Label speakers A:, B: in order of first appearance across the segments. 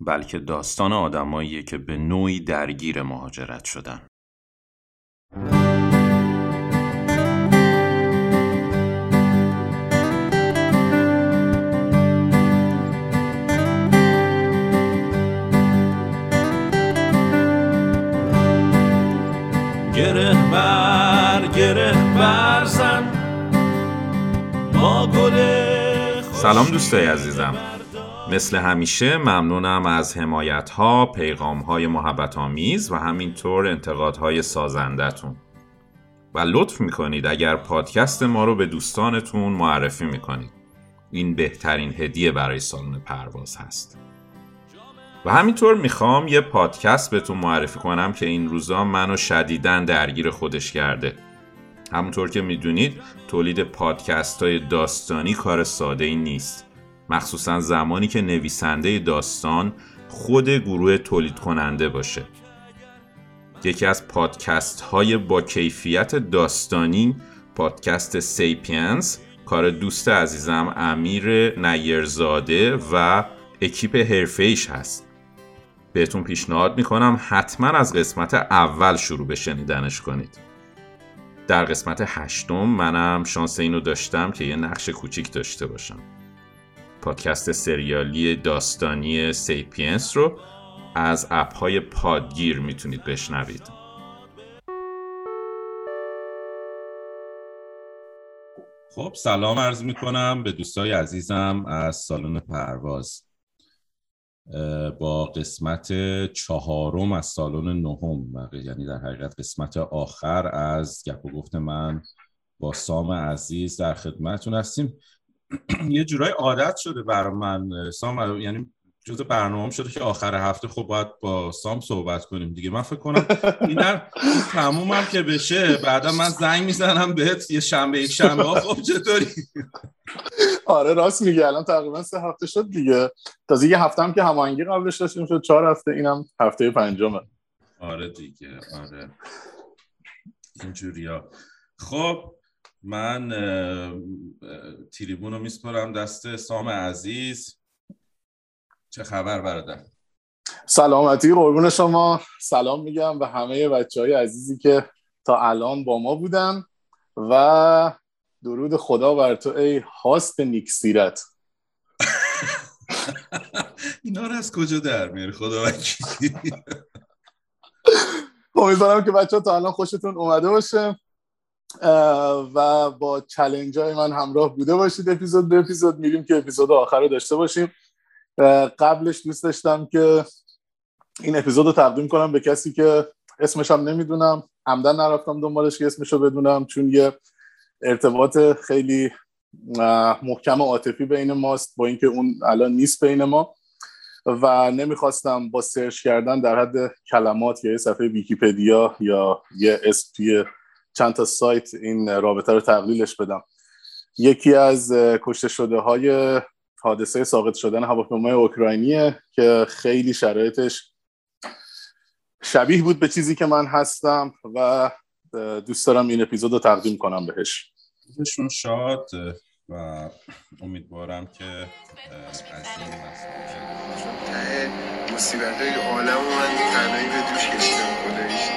A: بلکه داستان آدماییه که به نوعی درگیر مهاجرت شدن. گره بر گره برزن ما گل سلام دوستای عزیزم. مثل همیشه ممنونم از حمایت ها، پیغام های محبت آمیز و همینطور انتقادهای سازندتون. و لطف می‌کنید اگر پادکست ما رو به دوستانتون معرفی می‌کنید. این بهترین هدیه برای سالن پرواز هست. و همینطور می‌خوام یه پادکست بهتون معرفی کنم که این روزا منو شدیدن درگیر خودش کرده. همونطور که می‌دونید تولید پادکست های داستانی کار ساده ای نیست. مخصوصا زمانی که نویسنده داستان خود گروه تولید کننده باشه. یکی از پادکست های با کیفیت داستانی پادکست سیپینز کار دوست عزیزم امیر نیرزاده و اکیپ حرفه‌ایش هست. بهتون پیشنهاد می‌کنم حتما از قسمت اول شروع به شنیدنش کنید. در قسمت هشتم منم شانس اینو داشتم که یه نقش کوچیک داشته باشم. پادکست سریالی داستانی سیپینس رو از اپ های پادگیر می‌تونید بشنوید. خب سلام عرض می‌کنم به دوستای عزیزم از سالن پرواز. با قسمت چهارم از سالن نهم یعنی در حقیقت قسمت آخر از گپ و گفت من با سام عزیز در خدمتتون هستیم. یه جورای عادت شده بر من. سام یعنی جز برنامه شده که آخر هفته خب باید با سام صحبت کنیم دیگه. من فکر کنم این تموم هم که بشه بعدا من زنگ می‌زنم بهت یه شنبه یک شنبه خب چطوری؟
B: آره راست میگه الان تقریبا سه هفته شد دیگه. تازه یه هفته هم که هماهنگی قبلش داشتیم شد. چهار هفته اینم هفته پنجمه.
A: آره دیگه آره. اینجوریا خب من تریبون رو میسپرم دست سام عزیز. چه خبر برادر؟
B: سلامتی قربون شما. سلام میگم به همه بچه های عزیزی که تا الان با ما بودن و درود خدا بر تو ای هاست نیکسیرت
A: اینا رو از کجا در میاری خدا وکیلی؟
B: امیدوارم که بچه ها تا الان خوشتون اومده باشه. و با چلنج های من همراه بوده باشید اپیزود به اپیزود. میریم که اپیزود آخر رو داشته باشیم. قبلش دوست داشتم که این اپیزود رو تقدیم کنم به کسی که اسمش هم نمی‌دونم. عمدن نرفتم دنبالش که اسمش رو بدونم چون یه ارتباط خیلی محکم عاطفی بین ماست با اینکه اون الان نیست بین ما. و نمی‌خواستم با سرچ کردن در حد کلمات یا یه صفحه ویکیپدیا یا یه اسم توی چند تا سایت این رابطه رو تقلیلش بدم. یکی از کشته شده های حادثه ساقط شدن هواپیمای اوکراینیه که خیلی شرایطش شبیه بود به چیزی که من هستم و دوست دارم این اپیزود رو تقدیم کنم بهش.
A: روزشون شاد و امیدوارم که از این
C: مصیبت های عالم من تنهایی به دوش کشیدم خدایش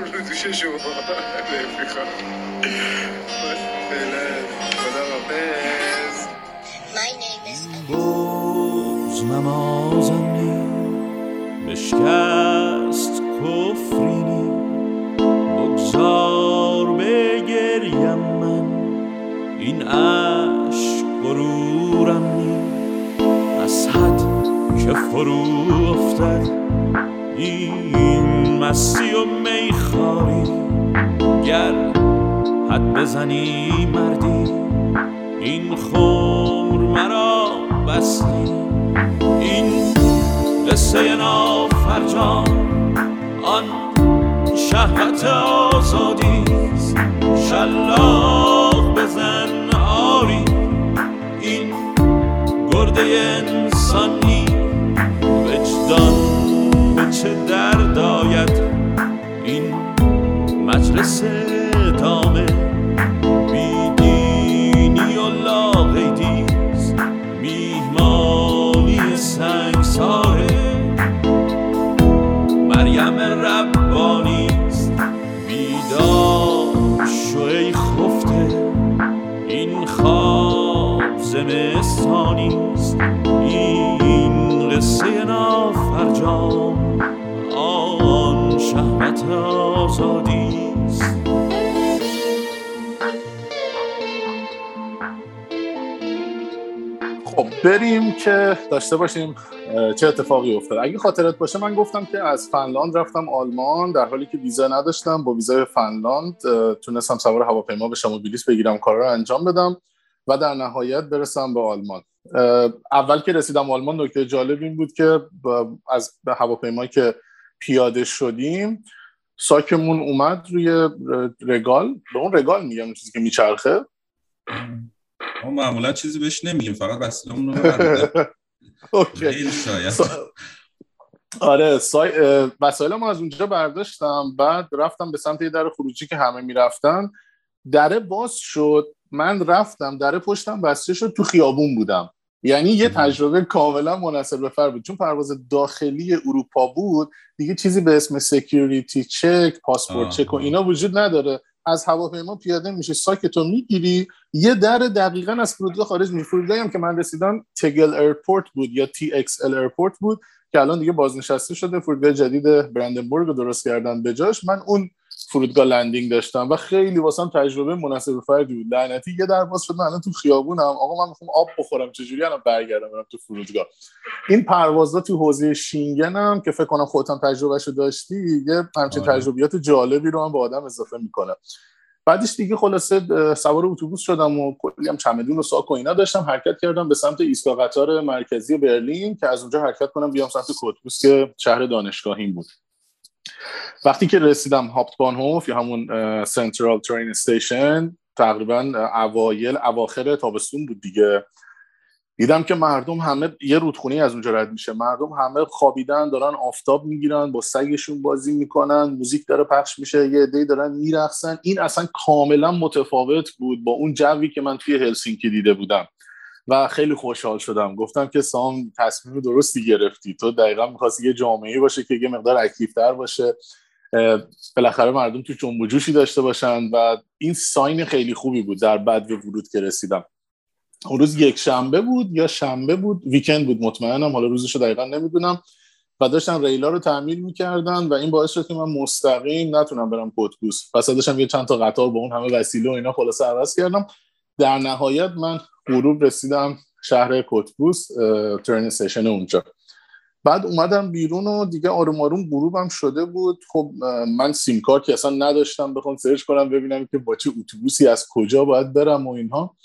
C: رو دوش شما رفیقا خدا حافظ
D: باز نمازم نی بشکست کفرینی بگذار بگریم من این عشق غرورم نی. از حد که فرو افتد مستی و میخاری گر حد بزنی مردی این خمر مرا بستی. این قصه نافرجام آن شهوت آزادیست شلاق بزن آری. این گرده انسانی
B: listen. بریم که داشته باشیم چه اتفاقی افتاد اگه خاطرت باشه من گفتم که از فنلاند رفتم آلمان در حالی که ویزا نداشتم با ویزای فنلاند تونستم سوار هواپیما بشم و بلیط بگیرم کار رو انجام بدم و در نهایت برسم به آلمان. اول که رسیدم آلمان نکته جالب این بود که از به هواپیمایی که پیاده شدیم ساکمون اومد روی رگال. به اون رگال میگم چیزی که میچرخه.
A: ما معمولا چیزی بهش نمیگیم فقط رو خیلی شاید.
B: سا- آره سای... اه، وسایلمو از اونجا برداشتم. بعد رفتم به سمت یه در خروجی که همه می‌رفتن. دره باز شد. من رفتم دره پشتم بسته شد تو خیابون بودم. یعنی یه تجربه کاملا منحصر به فرد بود. چون پرواز داخلی اروپا بود دیگه چیزی به اسم security check
A: passport.
B: check و اینا وجود نداره. از هواپیما پیاده میشه ساکتو می‌گیری. یه در دقیقا از فرودگاه خارج میشی هم که من رسیدم Tegel airport بود یا TXL airport بود که الان دیگه بازنشسته شده. فرودگاه جدید برندنبورگ رو درست کردن به جاش. من اون فرودگاه landing داشتم و خیلی واسم تجربه منحصر به فردی بود. لعنتی یه در باز شد من الان تو خیابونم. آقا من می‌خوام آب بخورم چجوری الان برگردم برم تو فرودگاه؟ این پروازا تو حوزه شنگن هم که فکر کنم خودت هم تجربهشو داشتی یه همچین
A: آره.
B: تجربیات جالبی رو هم به آدم اضافه می‌کنه. بعدش دیگه خلاصه سوار اتوبوس شدم و کلی هم چمدون و ساک و اینا داشتم حرکت کردم به سمت ایستگاه قطار مرکزی برلین که از اونجا حرکت کنم بیام سمت کوتبوس که شهر دانشگاهیم بود. وقتی که رسیدم هاپتبانهوف یا همون سنترال ترین استیشن تقریبا اوایل اواخر تابستون بود دیگه. دیدم که مردم همه یه رودخونه از اونجا رد میشه. مردم همه خوابیدن دارن آفتاب می‌گیرن با سگشون بازی می‌کنن موزیک داره پخش میشه یه عده‌ای دارن میرقصن. این اصلا کاملا متفاوت بود با اون جوی که من توی هلسینکی دیده بودم. و خیلی خوشحال شدم. گفتم که سام تصمیم درستی گرفتی. تو دقیقا می‌خواستی یه جامعه باشه که یه مقدار اکتیفتر باشه. بالاخره مردم تو جنب جوشی داشته باشن و این ساین خیلی خوبی بود در بعد ورود که رسیدم. اون روز یک شنبه بود یا شنبه بود؟ ویکند بود مطمئنم. حالا روزش رو دقیقا نمی‌دونم. و داشتن ریلا رو تعمیر می‌کردن و این باعث شد که من مستقیم نتونم برم کوتبوس پس داشتم یه چند تا قطار با اون همه وسیله و اینا خلاصه عوض کردم. در نهایت من غروب رسیدم شهر کوتبوس اه، ترین استیشن اونجا. بعد اومدم بیرون و دیگه آروم آروم غروبم شده بود. خب من سیم کارت که اصلا نداشتم بخوام سرچ کنم ببینم که با چه اتوبوسی از کجا باید برم و اینها.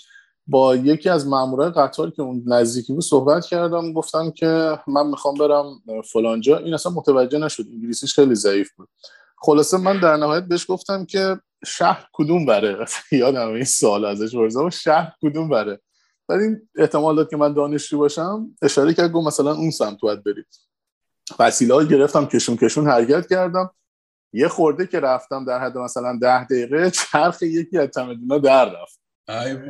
B: با یکی از مامورای قطار که اون نزدیکی بود صحبت کردم گفتم که من می‌خوام برم فلانجا. این اصلا متوجه نشد انگلیسیش خیلی ضعیف بود. خلاصه من در نهایت بهش گفتم که شهر کدوم بره؟ یادم این سوال ازش پرسیدم. شهر کدوم بره؟ بعد این احتمال داد که من دانشجو باشم اشاره کرد گفت مثلا اون سمت باید برید وسیله گرفتم کشون کشون حرکت کردم. یه خورده که رفتم در حد مثلا ده دقیقه چرخ یکی از چمدونا در رفت.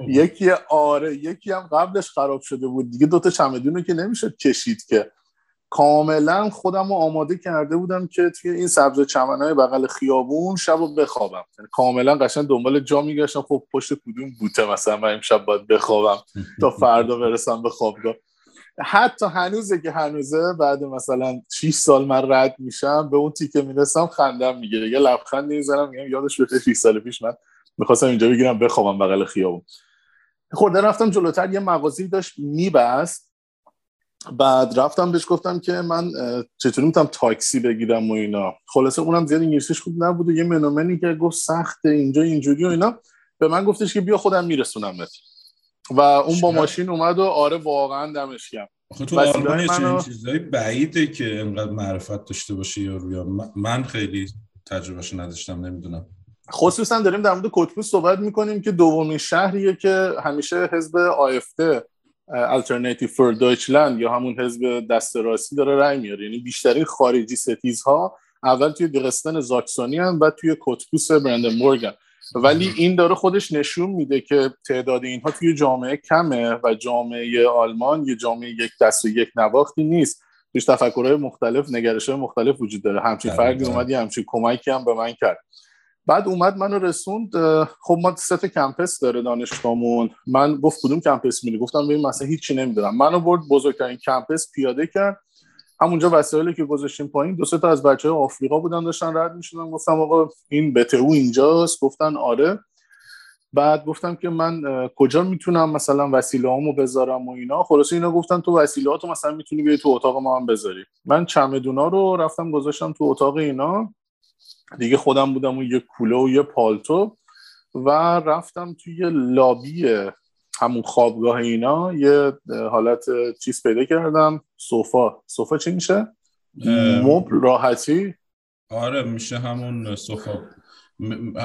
B: یکی آره یکی هم قبلش خراب شده بود. دیگه دوتا چمدون رو که نمی‌شد کشید که. کاملا خودم رو آماده کرده بودم که توی این سبز چمنهای بغل خیابون شب رو بخوابم. یعنی کاملا قشنگ دنبال جا میگشتم. خب پشت کدوم بوته مثلا من امشب باید بخوابم تا فردا برسم به خوابگاه. حتی هنوزه که هنوزه بعد مثلا 6 سال من رد میشم به اون تیکه می‌رسم خندم می‌گیره. یه لبخند می‌زنم میگم یادش بخیر 6 سال پیش من می‌خواستم اینجا بگیرم بخوابم بغل خیابون. خورده رفتم جلوتر یه مغازی داشت میبست. بعد رفتم بهش گفتم که من چطوری می‌تونم تاکسی بگیرم و اینا. خلاصه اونم زیاد انگلیسیش خوب نبود و یه منومنی که گفت سخته اینجا اینجوری و اینا. به من گفتش که بیا خودم میرسونمت. و اون با؟ ماشین اومد و آره واقعا دمش گرم.
A: آخه تو آلمان یه چنین چیزایی بعیده که انقدر معرفت داشته باشه یا رویا من خیلی تجربهش نداشتم نمی‌دونم.
B: خصوصا داریم در مورد کتبوس صحبت می‌کنیم که دومین شهریه که همیشه حزب آیفته Alternative for Deutschland یا همون حزب دست راستی داره رای میاره. یعنی بیشترین خارجی ستیزها اول توی درستن زاکسونی هم و توی کتبوس برندن مورگن ولی این داره خودش نشون میده که تعداد اینها توی جامعه کمه و جامعه آلمان یه جامعه یک دست و یک نواختی نیست. توش تفکرهای مختلف نگرش مختلف وجود داره. همچین فردی اومد یه همچین کمکی هم به من کرد. بعد اومد منو رسوند خب ما ست کمپس داره دانشگاهمون. من گفت کدوم کمپس میری؟ گفتم ببین مثلا هیچی نمی‌دونم. منو برد بزرگترین کمپس پیاده کرد. همونجا وسایلی که گذاشتیم پایین دو سه تا از بچه های آفریقا بودن داشتن رد می‌شدن. گفتم آقا این بتهو اینجاست؟ گفتن آره. بعد گفتم که من کجا می‌تونم مثلا وسیله هامو بذارم و اینا. خلاص اینا گفتن تو وسیله هاتو مثلا می‌تونی بیای تو اتاق ما هم بذاری. من چمدونا رو رفتم گذاشتم تو اتاق اینا. دیگه خودم بودم و یه کوله و یه پالتو و رفتم توی لابی همون خوابگاه اینا. یه حالت چیز پیدا کردم. سوفا. سوفا چی میشه؟ مبل راحتی.
A: آره میشه همون سوفا.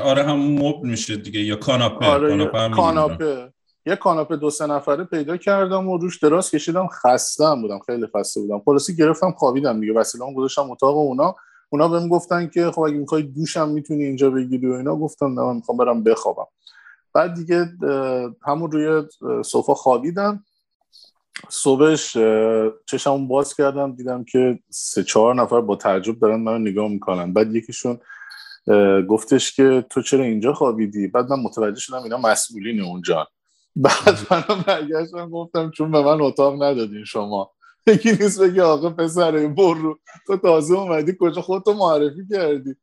A: آره همون مبل میشه دیگه. یا کاناپه.
B: آره کاناپه, کاناپه. یه کاناپه دو سه نفره پیدا کردم و روش دراز کشیدم. خستم بودم. خیلی خسته بودم. خلاصی گرفتم خوابیدم دیگه. وسیله‌ام گذاشتم اتاق اونا. اونا بهم گفتن که خب اگه می‌خوای دوشم می‌تونی اینجا بگیری و اینا. گفتم نه من می‌خوام برم بخوابم. بعد دیگه همون روی صوفا خوابیدم. صبحش چشمون باز کردم دیدم که سه چهار نفر با تعجب دارن من نگاه می‌کنن. بعد یکیشون گفتش که تو چرا اینجا خوابیدی؟ بعد من متوجه شدم اینا مسئولین اونجا. بعد من برگشتم گفتم چون به من اتاق ندادین شما. یکی نیست بگی آقا پسر برو تو تازه اومدی کجا؟ خودتو معرفی کردی.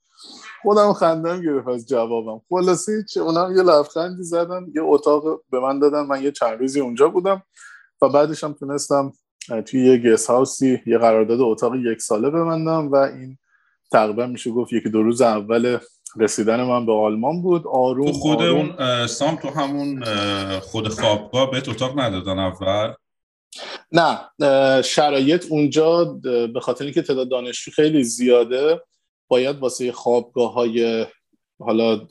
B: خودم خندم گرفت از جوابم. خلاصی چه؟ اونم یه لبخندی زدن یه اتاق به من دادن. من یه چند روزی اونجا بودم و بعدش هم تونستم توی یه گس هاوسی یه قرارداد اتاق یک ساله ببندم و این تقریبا میشه گفت یکی دو روز اول رسیدن من به آلمان بود. آروم
A: تو خود
B: آروم.
A: اون سام تو همون خود خوابگاه بهت اتاق ندادن اول؟
B: نه شرایط اونجا به خاطر اینکه تعداد دانشجو خیلی زیاده باید واسه خوابگاه های حالا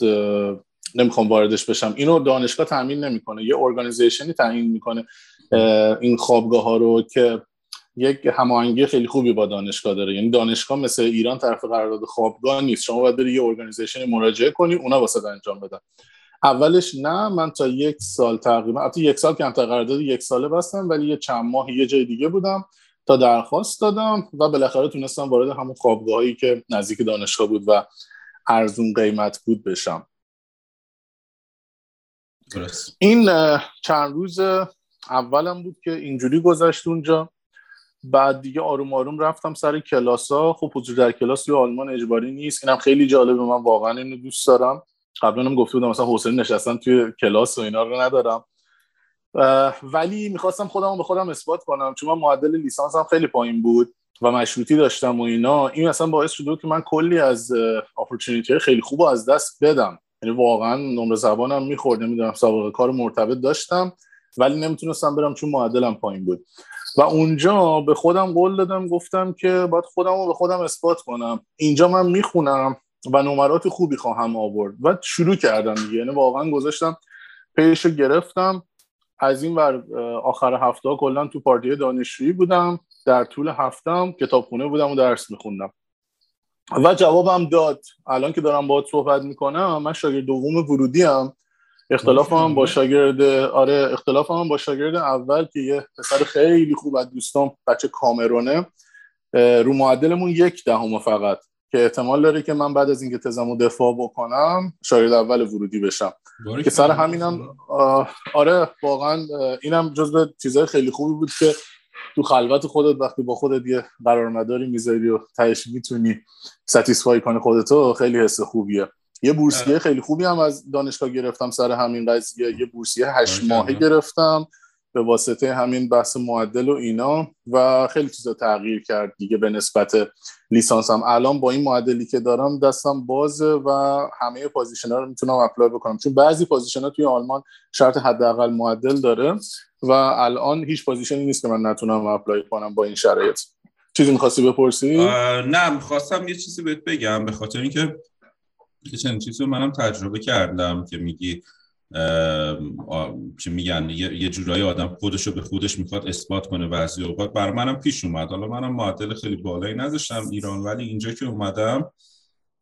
B: نمی‌خوام واردش بشم. اینو دانشگاه تامین نمی‌کنه یه ارگانیزیشنی تعیین می‌کنه این خوابگاه ها رو که یک هماهنگی خیلی خوبی با دانشگاه داره. یعنی دانشگاه مثل ایران طرف قرارداد خوابگاه نیست. شما باید بری یه ارگانیزیشن مراجعه کنی اونا واسه انجام بدن. اولش نه من تا یک سال تقریبا حتی یک سال که قرارداد یک ساله بستم ولی یه چند ماه یه جای دیگه بودم تا درخواست دادم و بالاخره تونستم وارد همون خوابگاهایی که نزدیک دانشگاه بود و ارزون قیمت بود بشم.
A: درست.
B: این چند روز اولم بود که اینجوری گذشت اونجا. بعد دیگه آروم آروم رفتم سر کلاس ها خب حضور در کلاس توی آلمان اجباری نیست. اینم خیلی جالبه من واقعا اینو دوست دارم. قبلا هم گفته بودم مثلا حوصله نشستن توی کلاس و اینا رو ندارم. ولی می‌خواستم خودم به خودم اثبات کنم. چون من معدل لیسانس هم خیلی پایین بود و مشروطی داشتم و اینا. این اصلا باعث شده که من کلی از اپورتونیتی خیلی خوب از دست بدم. یعنی واقعا نمره زبانم می‌خورد نمی‌دونم سابقه کار مرتبط داشتم. ولی نمی‌تونستم برم چون معدلم پایین بود. و اونجا به خودم قول دادم گفتم که باید خودم رو به خودم اثبات کنم. اینجا من می‌خونم. و نمرات خوبی خواهم آورد. و شروع کردم دیگه. یعنی واقعا گذاشتم پیش گرفتم. از این ور آخر هفته کلا تو پارتی دانشجویی بودم. در طول هفتم کتابخونه بودم و درس میخوندم. و جوابم داد. الان که دارم باهات صحبت می‌کنم من شاگرد دوم ورودی هم اختلاف هم با شاگرد آره اختلاف هم با شاگرد اول که یه پسر خیلی خوب از دوستان بچه کامرونه. رو معدلمون یک دهم فقط. که احتمال داره که من بعد از اینکه تزمو دفاع بکنم شاگرد اول ورودی بشم. که سر همینم آره واقعا اینم جزو چیزهای خیلی خوبی بود که تو خلوت خودت وقتی با خودت یه قرار مداری می‌ذاری و تهش می‌تونی satisfy کنی خودتو خیلی حس خوبیه. یه بورسیه خیلی خوبی هم از دانشگاه گرفتم سر همین قضیه. یه بورسیه هشت ماهه گرفتم. به واسطه همین بحث معدل و اینا و خیلی چیزا تغییر کرد دیگه به نسبت لیسانسم. الان با این معدلی که دارم دستم بازه و همه position ها رو می‌تونم apply بکنم. چون بعضی position ها توی آلمان شرط حداقل معدل داره و الان هیچ position ی نیست که من نتونم apply کنم با این شرایط. چیزی می‌خواستی بپرسی؟
A: نه می‌خواستم یه چیزی بهت بگم. به خاطر اینکه که چنین چیزی منم تجربه کردم که میگی چه میگن؟ یه, جورایی آدم رو به خودش می‌خواد اثبات کنه بعضی اوقات بر منم پیش اومد. حالا منم معدل خیلی بالایی نذاشتم ایران ولی اینجا که اومدم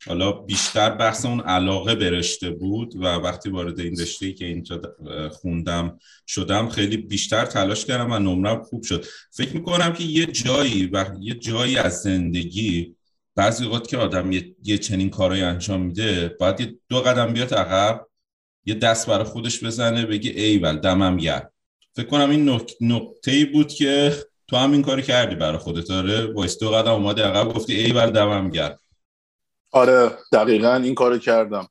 A: حالا بیشتر بحث اون علاقه به رشته بود و وقتی وارد این رشته که اینجا خوندم شدم خیلی بیشتر تلاش کردم و نمرم خوب شد. فکر می‌کنم که یه جایی و یه جایی از زندگی بعضی اوقات که آدم یه, یه چنین کارایی انجام میده باید یه دو قدم بیاد عقب یه دست برای خودش بزنه بگه ایول دمم گرم فکر کنم این نقطه ای بود که تو هم این کاری کردی برای خودت. داره وایس دو قدم اومده عقب گفتی ایول دمم گرم
B: آره دقیقا این کارو کردم.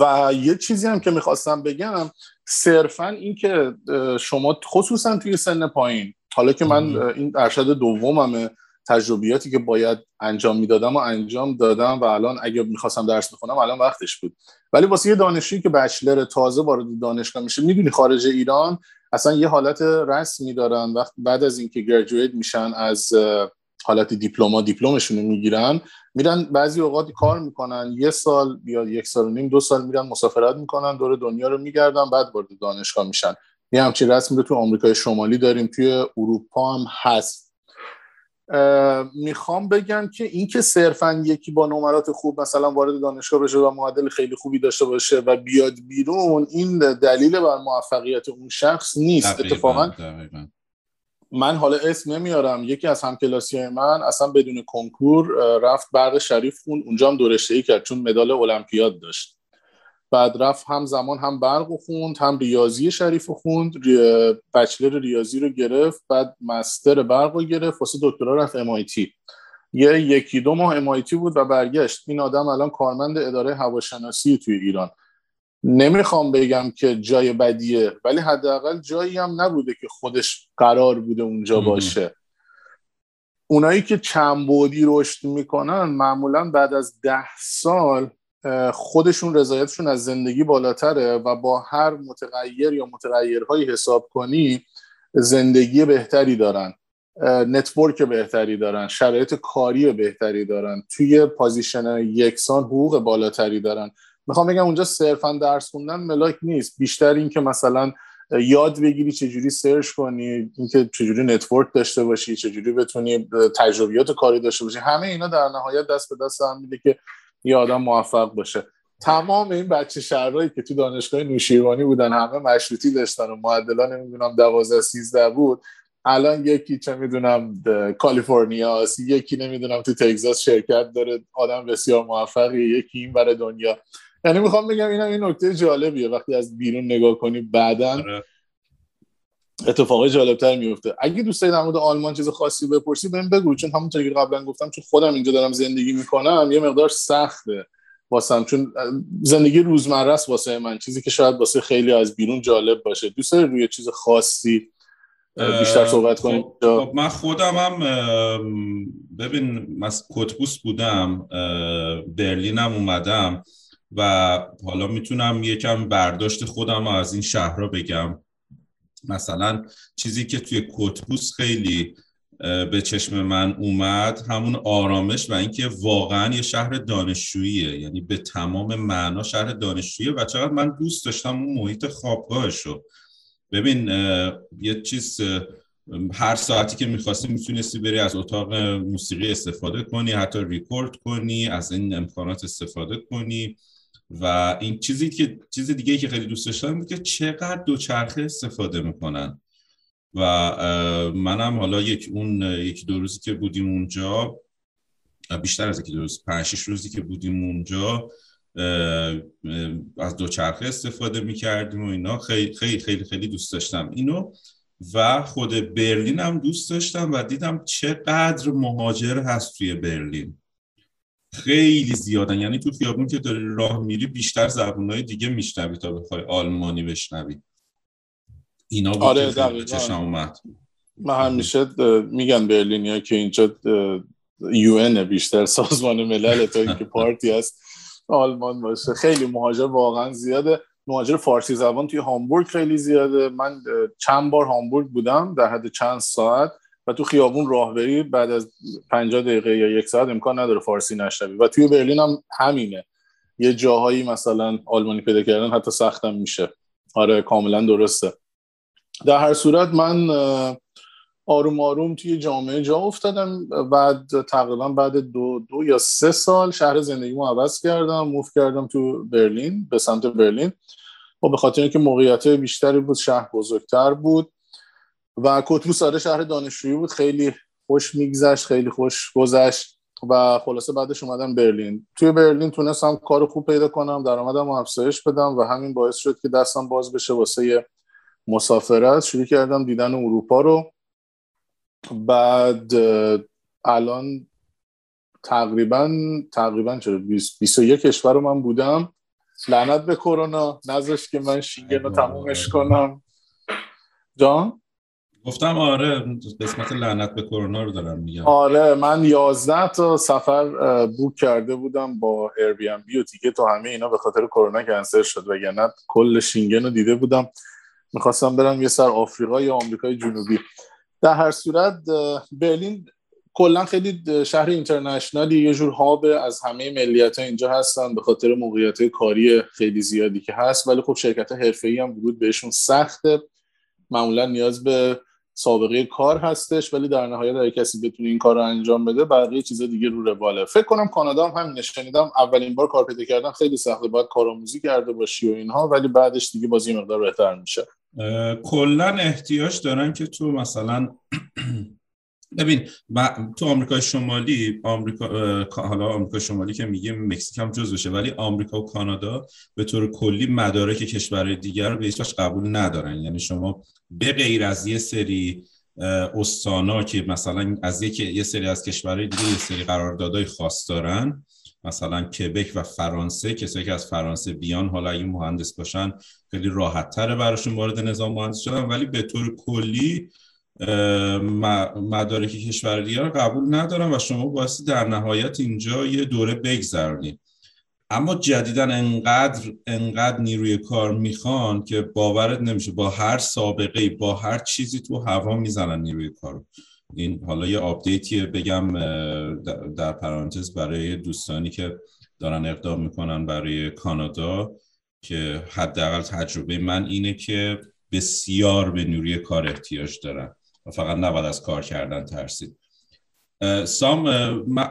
B: و یه چیزی هم که می‌خواستم بگم صرفا این که شما خصوصا توی سن پایین حالا که من این ارشد دوممه تجربیاتی که باید انجام می‌دادم و انجام دادم و الان اگه می‌خواستم درس بخونم الان وقتش بود. ولی واسه یه دانشجویی که بچلر تازه وارد دانشگاه میشه می‌دونی خارج ایران اصلا یه حالت رسمی دارن. وقت بعد از اینکه گریجویت میشن از حالت دیپلما دیپلمشون رو می‌گیرن میرن بعضی اوقات کار می‌کنن. یه سال یا یک سال و نیم دو سال میرن مسافرت می‌کنن دور دنیا رو میگردن بعد وارد دانشگاه میشن. یه همچین رسمی رو تو آمریکای شمالی داریم توی اروپا هم هست. می‌خوام بگم که اینکه صرفا یکی با نمرات خوب مثلا وارد دانشگاه بشه و معدل خیلی خوبی داشته باشه و بیاد بیرون این دلیل بر موفقیت اون شخص نیست. اتفاقا من حالا اسم نمیارم. یکی از همکلاسی های من اصلا بدون کنکور رفت برق شریف خون اونجا هم دورشته ای کرد چون مدال المپیاد داشت. بعد رفت هم زمان هم برق خوند هم ریاضی شریف خوند بچلر ریاضی رو گرفت بعد مستر برق رو گرفت واسه دکترا رفت MIT یه یکی دو ماه MIT بود و برگشت. این آدم الان کارمند اداره هواشناسی توی ایران. نمی‌خوام بگم که جای بدیه ولی حداقل جایی هم نبوده که خودش قرار بوده اونجا باشه. اونایی که بودی رشد می‌کنن معمولا بعد از ده سال خودشون رضایتشون از زندگی بالاتره و با هر متغیر یا متغیرهایی حساب کنی زندگی بهتری دارن network بهتری دارن شرایط کاری بهتری دارن توی position یکسان حقوق بالاتری دارن. می‌خوام بگم اونجا صرفا درس خوندن ملاک نیست. بیشتر این که مثلا یاد بگیری چجوری search کنی اینکه چجوری network داشته باشی چجوری بتونی تجربیات کاری داشته باشی همه اینا در نهایت دست به دست هم میده که یه آدم موفق باشه. تمام این بچه شهرهایی که تو دانشگاه نوشیروانی بودن همه مشروطی داشتن و معدلا نمی‌دونم 12 13 بود الان یکی چه می‌دونم کالیفرنیا یکی نمی‌دونم تو تگزاس شرکت داره آدم بسیار موفقی یکی این برای دنیا. یعنی می‌خوام بگم اینم این نکته جالبیه وقتی از بیرون نگاه کنی بعدا آره. اتفاق جالبتر میفته اگه دوست دارید در مورد آلمان چیز خاصی بپرسی بهم بگو. چون همونطور که قبلا گفتم چون خودم اینجا دارم زندگی می‌کنم یه مقدار سخته واسم. چون زندگی روزمره است واسه من. چیزی که شاید واسه خیلی از بیرون جالب باشه. دوست داری روی چیز خاصی بیشتر صحبت کنیم
A: خب, خب من خودم هم ببین من کتبوس بودم برلینم اومدم و حالا می‌تونم یکم برداشت خودم از این شهرها بگم. مثلا چیزی که توی کتبوس خیلی به چشم من اومد همون آرامش و اینکه واقعا یه شهر دانشجوییه. یعنی به تمام معنا شهر دانشجوییه و چقدر من دوست داشتم اون محیط خوابگاهشو. ببین یه چیز هر ساعتی که می‌خواستی می‌تونستی بری از اتاق موسیقی استفاده کنی حتی ریکورد کنی از این امکانات استفاده کنی. و این چیزی که چیز دیگه که خیلی دوست داشتم که چقدر دوچرخه استفاده می‌کنن. و منم حالا یک اون یک دو روزی که بودیم اونجا بیشتر از یک دو روز پنج روزی که بودیم اونجا از دوچرخه استفاده می‌کردیم و اینا. خیلی خیلی خیلی خیلی دوست داشتم اینو. و خود برلین هم دوست داشتم و دیدم چقدر مهاجر هست توی برلین. خیلی زیادن. یعنی تو خیابون که داری راه میری بیشتر زبونهای دیگه میشنوی تا بخوای آلمانی بشنوی. اینا بود آره که چشم اومد.
B: من همیشه میگن برلینیا که اینجا یو بیشتر سازمان ملل تا اینکه پارتی هست آلمان باشه. خیلی مهاجر واقعا زیاده. مهاجر فارسی زبان توی هامبورگ خیلی زیاده. من چند بار هامبورگ بودم در حد چند ساعت. و تو خیابون راهبری بعد از 50 دقیقه یا یک ساعت امکان نداره فارسی نشنوی. و توی برلین هم همینه. یه جاهایی مثلا آلمانی پیدا کردن حتی سختم میشه. آره کاملا درسته. در هر صورت من آروم آروم توی جامعه جا افتادم. بعد تقریبا بعد دو, دو یا سه سال شهر زندگیمو عوض کردم موف کردم تو برلین به سمت برلین. و به خاطر اینکه موقعیت بیشتری بود شهر بزرگتر بود و کتبوس آره شهر دانشجویی بود. خیلی خوش میگذشت خیلی خوش گذشت و خلاصه بعدش اومدم برلین. توی برلین تونستم کار خوب پیدا کنم درآمدم افزایش بدم و همین باعث شد که دستم باز بشه واسه مسافرت. شروع کردم دیدن اروپا رو. بعد الان تقریبا تقریبا چرا 21 کشور رو من بودم. لعنت به کرونا نذاشت که من شینگن رو تمومش کنم. جان؟
A: گفتم آره قسمت لعنت به کرونا رو دارم میگم.
B: آره من 11 تا سفر book کرده بودم با Airbnb و ticket و همه اینا به خاطر کرونا کنسل شد. وگرنه کل شنگن رو دیده بودم. می‌خواستم برم یه سر آفریقا یا آمریکای جنوبی. در هر صورت برلین کلا خیلی شهر international ی. یه جور hub از همه ملیت ها اینجا هستن به خاطر موقعیت کاری خیلی زیادی که هست. ولی خب شرکت حرفه‌ای هم ورود بهشون سخته. معمولا نیاز به سابقه کار هستش ولی در نهایت اگه کسی بتونه این کار رو انجام بده بقیه چیزا دیگه رو رواله. فکر کنم کانادا هم همین شنیدم اولین بار کار پیدا کردن خیلی سخته باید کارآموزی کرده باشی و اینها ولی بعدش دیگه بازی مقدار بهتر میشه.
A: کلا احتیاج دارن که تو مثلا ببین تو آمریکای شمالی آمریکا حالا آمریکا شمالی که میگیم مکزیک هم جز بشه ولی آمریکا و کانادا به طور کلی مدارک کشورهای دیگر رو به هیچ قبول ندارن. یعنی شما به غیر از یه سری استانا که مثلا از یک یه سری از کشورهای دیگه یه سری قراردادهای خاص دارن مثلا کبک و فرانسه کسایی که از فرانسه بیان حالا این مهندس باشن خیلی راحت تره براشون وارد نظام مهندس شدن ولی به طور کلی مدارک کشور دیگر رو قبول ندارن و شما بایستی در نهایت اینجا یه دوره بگذرونید اما جدیدا انقدر انقدر نیروی کار می‌خوان که باورت نمیشه با هر سابقه با هر چیزی تو هوا می‌زنن نیروی کار این حالا یه آپدیتیه بگم در پرانتز برای دوستانی که دارن اقدام می‌کنن برای کانادا که حداقل تجربه من اینه که بسیار به نیروی کار احتیاج دارن. فقط نباید از کار کردن ترسید. سام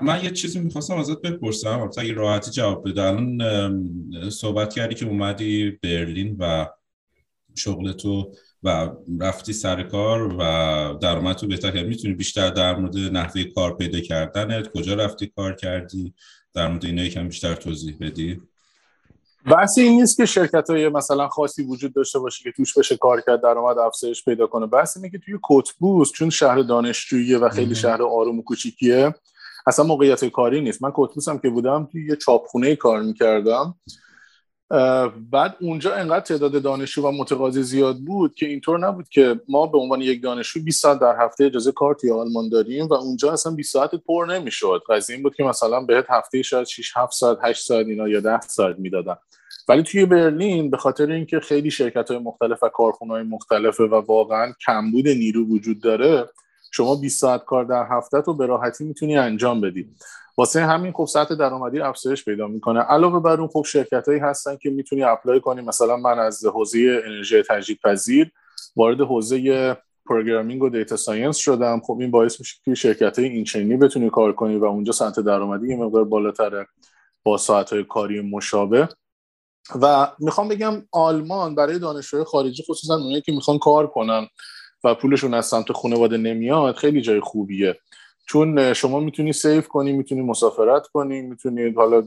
A: من, یه چیزی می‌خواستم ازت بپرسم. اگه راحتی جواب بده. الان صحبت کردی که اومدی برلین و شغل تو و رفتی سر کار و درآمد تو بهتر کردی. می‌تونی بیشتر در مورد نحوه کار پیدا کردنت کجا رفتی کار کردی؟ در مورد اینا یکم بیشتر توضیح بدی.
B: بحث این نیست که شرکت های مثلا خاصی وجود داشته باشه که توش بشه کار کرد درآمد افزایش پیدا کنه. بحث اینه که توی کتبوس چون شهر دانشجوییه و خیلی شهر آروم و کوچیکیه اصلا موقعیت کاری نیست. من کتبوس هم که بودم توی یه چاپخونه کار می‌کردم. بعد اونجا انقدر تعداد دانشجو و متقاضی زیاد بود که اینطور نبود که ما به عنوان یک دانشجو 20 ساعت در هفته اجازه کار توی آلمان داریم و اونجا اصلا 20 ساعت پر نمی‌شد. قضیه این بود که مثلا بهت هفته شاید 6 7 ساعت 8 ساعت اینا یا 10 ساعت می‌دادن. ولی توی برلین به خاطر اینکه خیلی شرکت های مختلف و کارخونه های مختلفه و واقعا کمبود نیرو وجود داره شما 20 ساعت کار در هفته تو به راحتی می‌تونی انجام بدی. واسه همین خب سطح درآمدی افزایش پیدا می‌کنه. علاوه بر اون خب شرکت هایی هستن که می‌تونی apply کنی. مثلا من از حوزه انرژی تجدید پذیر وارد حوزه programming و data science شدم. خب این باعث میشه که شرکت های این بتونی کار کنی و اونجا سطح درآمدی یه مقدار بالاتره با ساعت های کاری مشابه. و می‌خوام بگم آلمان برای دانشجوهای خارجی خصوصا اونایی که می‌خوان کار کنن و پولشون از سمت خانواده نمیاد خیلی جای خوبیه. چون شما می‌تونی سیف کنی می‌تونی مسافرت کنی می‌تونی حالا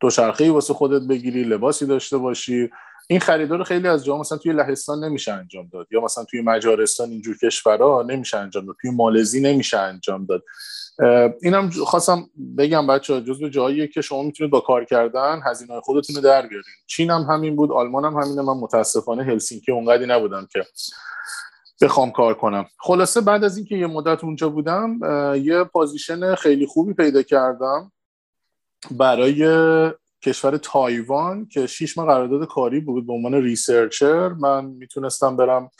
B: دوچرخه واسه خودت بگیری لباسی داشته باشی. این خریدار خیلی از جاها مثلا توی لهستان نمیشه انجام داد. یا مثلا توی مجارستان اینجور کشورها نمیشه انجام داد. توی مالزی نمیشه انجام داد. اینم خواستم بگم بچه جزو جاییه که شما می‌تونید با کار کردن هزینه خودتون رو در بیارین. چین هم همین بود آلمان هم همینه. من متاسفانه هلسینکی اونقدی نبودم که بخوام کار کنم. خلاصه بعد از اینکه یه مدت اونجا بودم یه position خیلی خوبی پیدا کردم برای کشور تایوان که شیش ماه قرارداد کاری بود به عنوان researcher. من می‌تونستم برم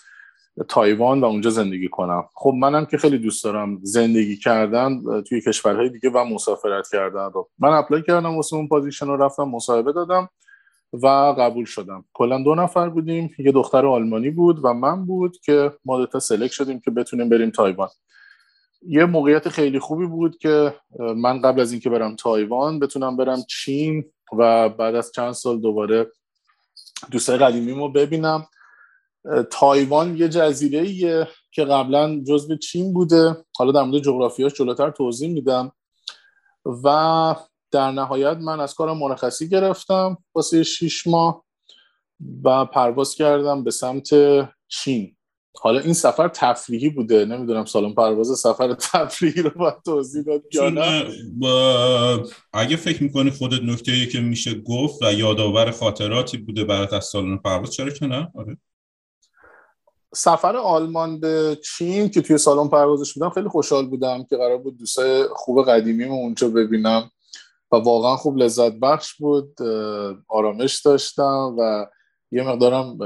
B: تایوان و اونجا زندگی کنم. خب منم که خیلی دوست دارم زندگی کردن توی کشورهای دیگه و مسافرت کردن رو. من apply کردم واسه اون position رو رفتم مصاحبه دادم و قبول شدم. کلا دو نفر بودیم یه دختر آلمانی بود و من بود که ما دوتا سلک شدیم که بتونیم بریم تایوان. یه موقعیت خیلی خوبی بود که من قبل از اینکه برم تایوان بتونم برم چین و بعد از چند سال دوباره دوستای قدیمیمو ببینم. تایوان یه جزیره که قبلا جزو چین بوده. حالا در مورد جغرافیاش جلوتر توضیح میدم. و در نهایت من از کارم مرخصی گرفتم واسه شیش ماه و پرواز کردم به سمت چین. حالا این سفر تفریحی بوده. نمی‌دونم سالن پرواز سفر تفریحی رو باید توضیح داد
A: اگه فکر می‌کنی خودت نکته که میشه گفت و یادآور خاطراتی بوده برات از سالن پرواز چرا که نه؟ آره.
B: سفر آلمان به چین که توی سالن پروازش بودم خیلی خوشحال بودم که قرار بود دوستای خوب قدیمیم اونجا ببینم و واقعا خوب لذت بخش بود آرامش داشتم و یه مقدارم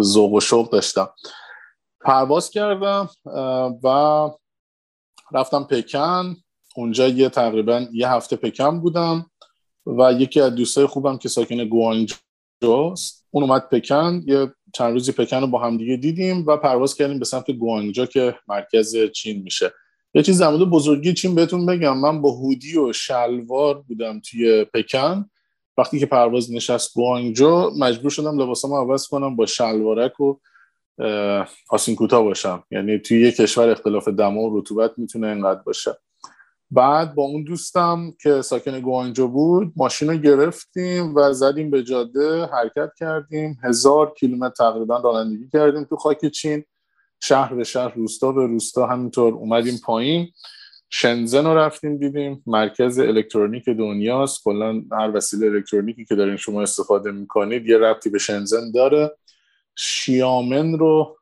B: ذوق و شوق داشتم. پرواز کردم و رفتم پکن. اونجا یه تقریبا یه هفته پکن بودم و یکی از دوستای خوبم که ساکن گوانجوست اون اومد پکن. یه چند روزی پکن رو با هم دیگه دیدیم و پرواز کردیم به سمت گوانجا که مرکز چین میشه. یه چیز در بزرگی چین بهتون بگم. من با هودی و شلوار بودم توی پکن. وقتی که پرواز نشست گوانجو مجبور شدم لباسامو عوض کنم با شلوارک و آسین کوتاه باشم. یعنی توی یه کشور اختلاف دما و رطوبت می‌تونه اینقدر باشه. بعد با اون دوستم که ساکن گوانجو بود ماشین رو گرفتیم و زدیم به جاده حرکت کردیم. هزار کیلومتر تقریبا رانندگی کردیم تو خاک چین. شهر به شهر روستا به روستا همینطور اومدیم پایین. شنزن رو رفتیم دیدیم. مرکز الکترونیک دنیاست. کلا هر وسیله الکترونیکی که دارین شما استفاده می‌کنید یه ربطی به شنزن داره. شیامن رو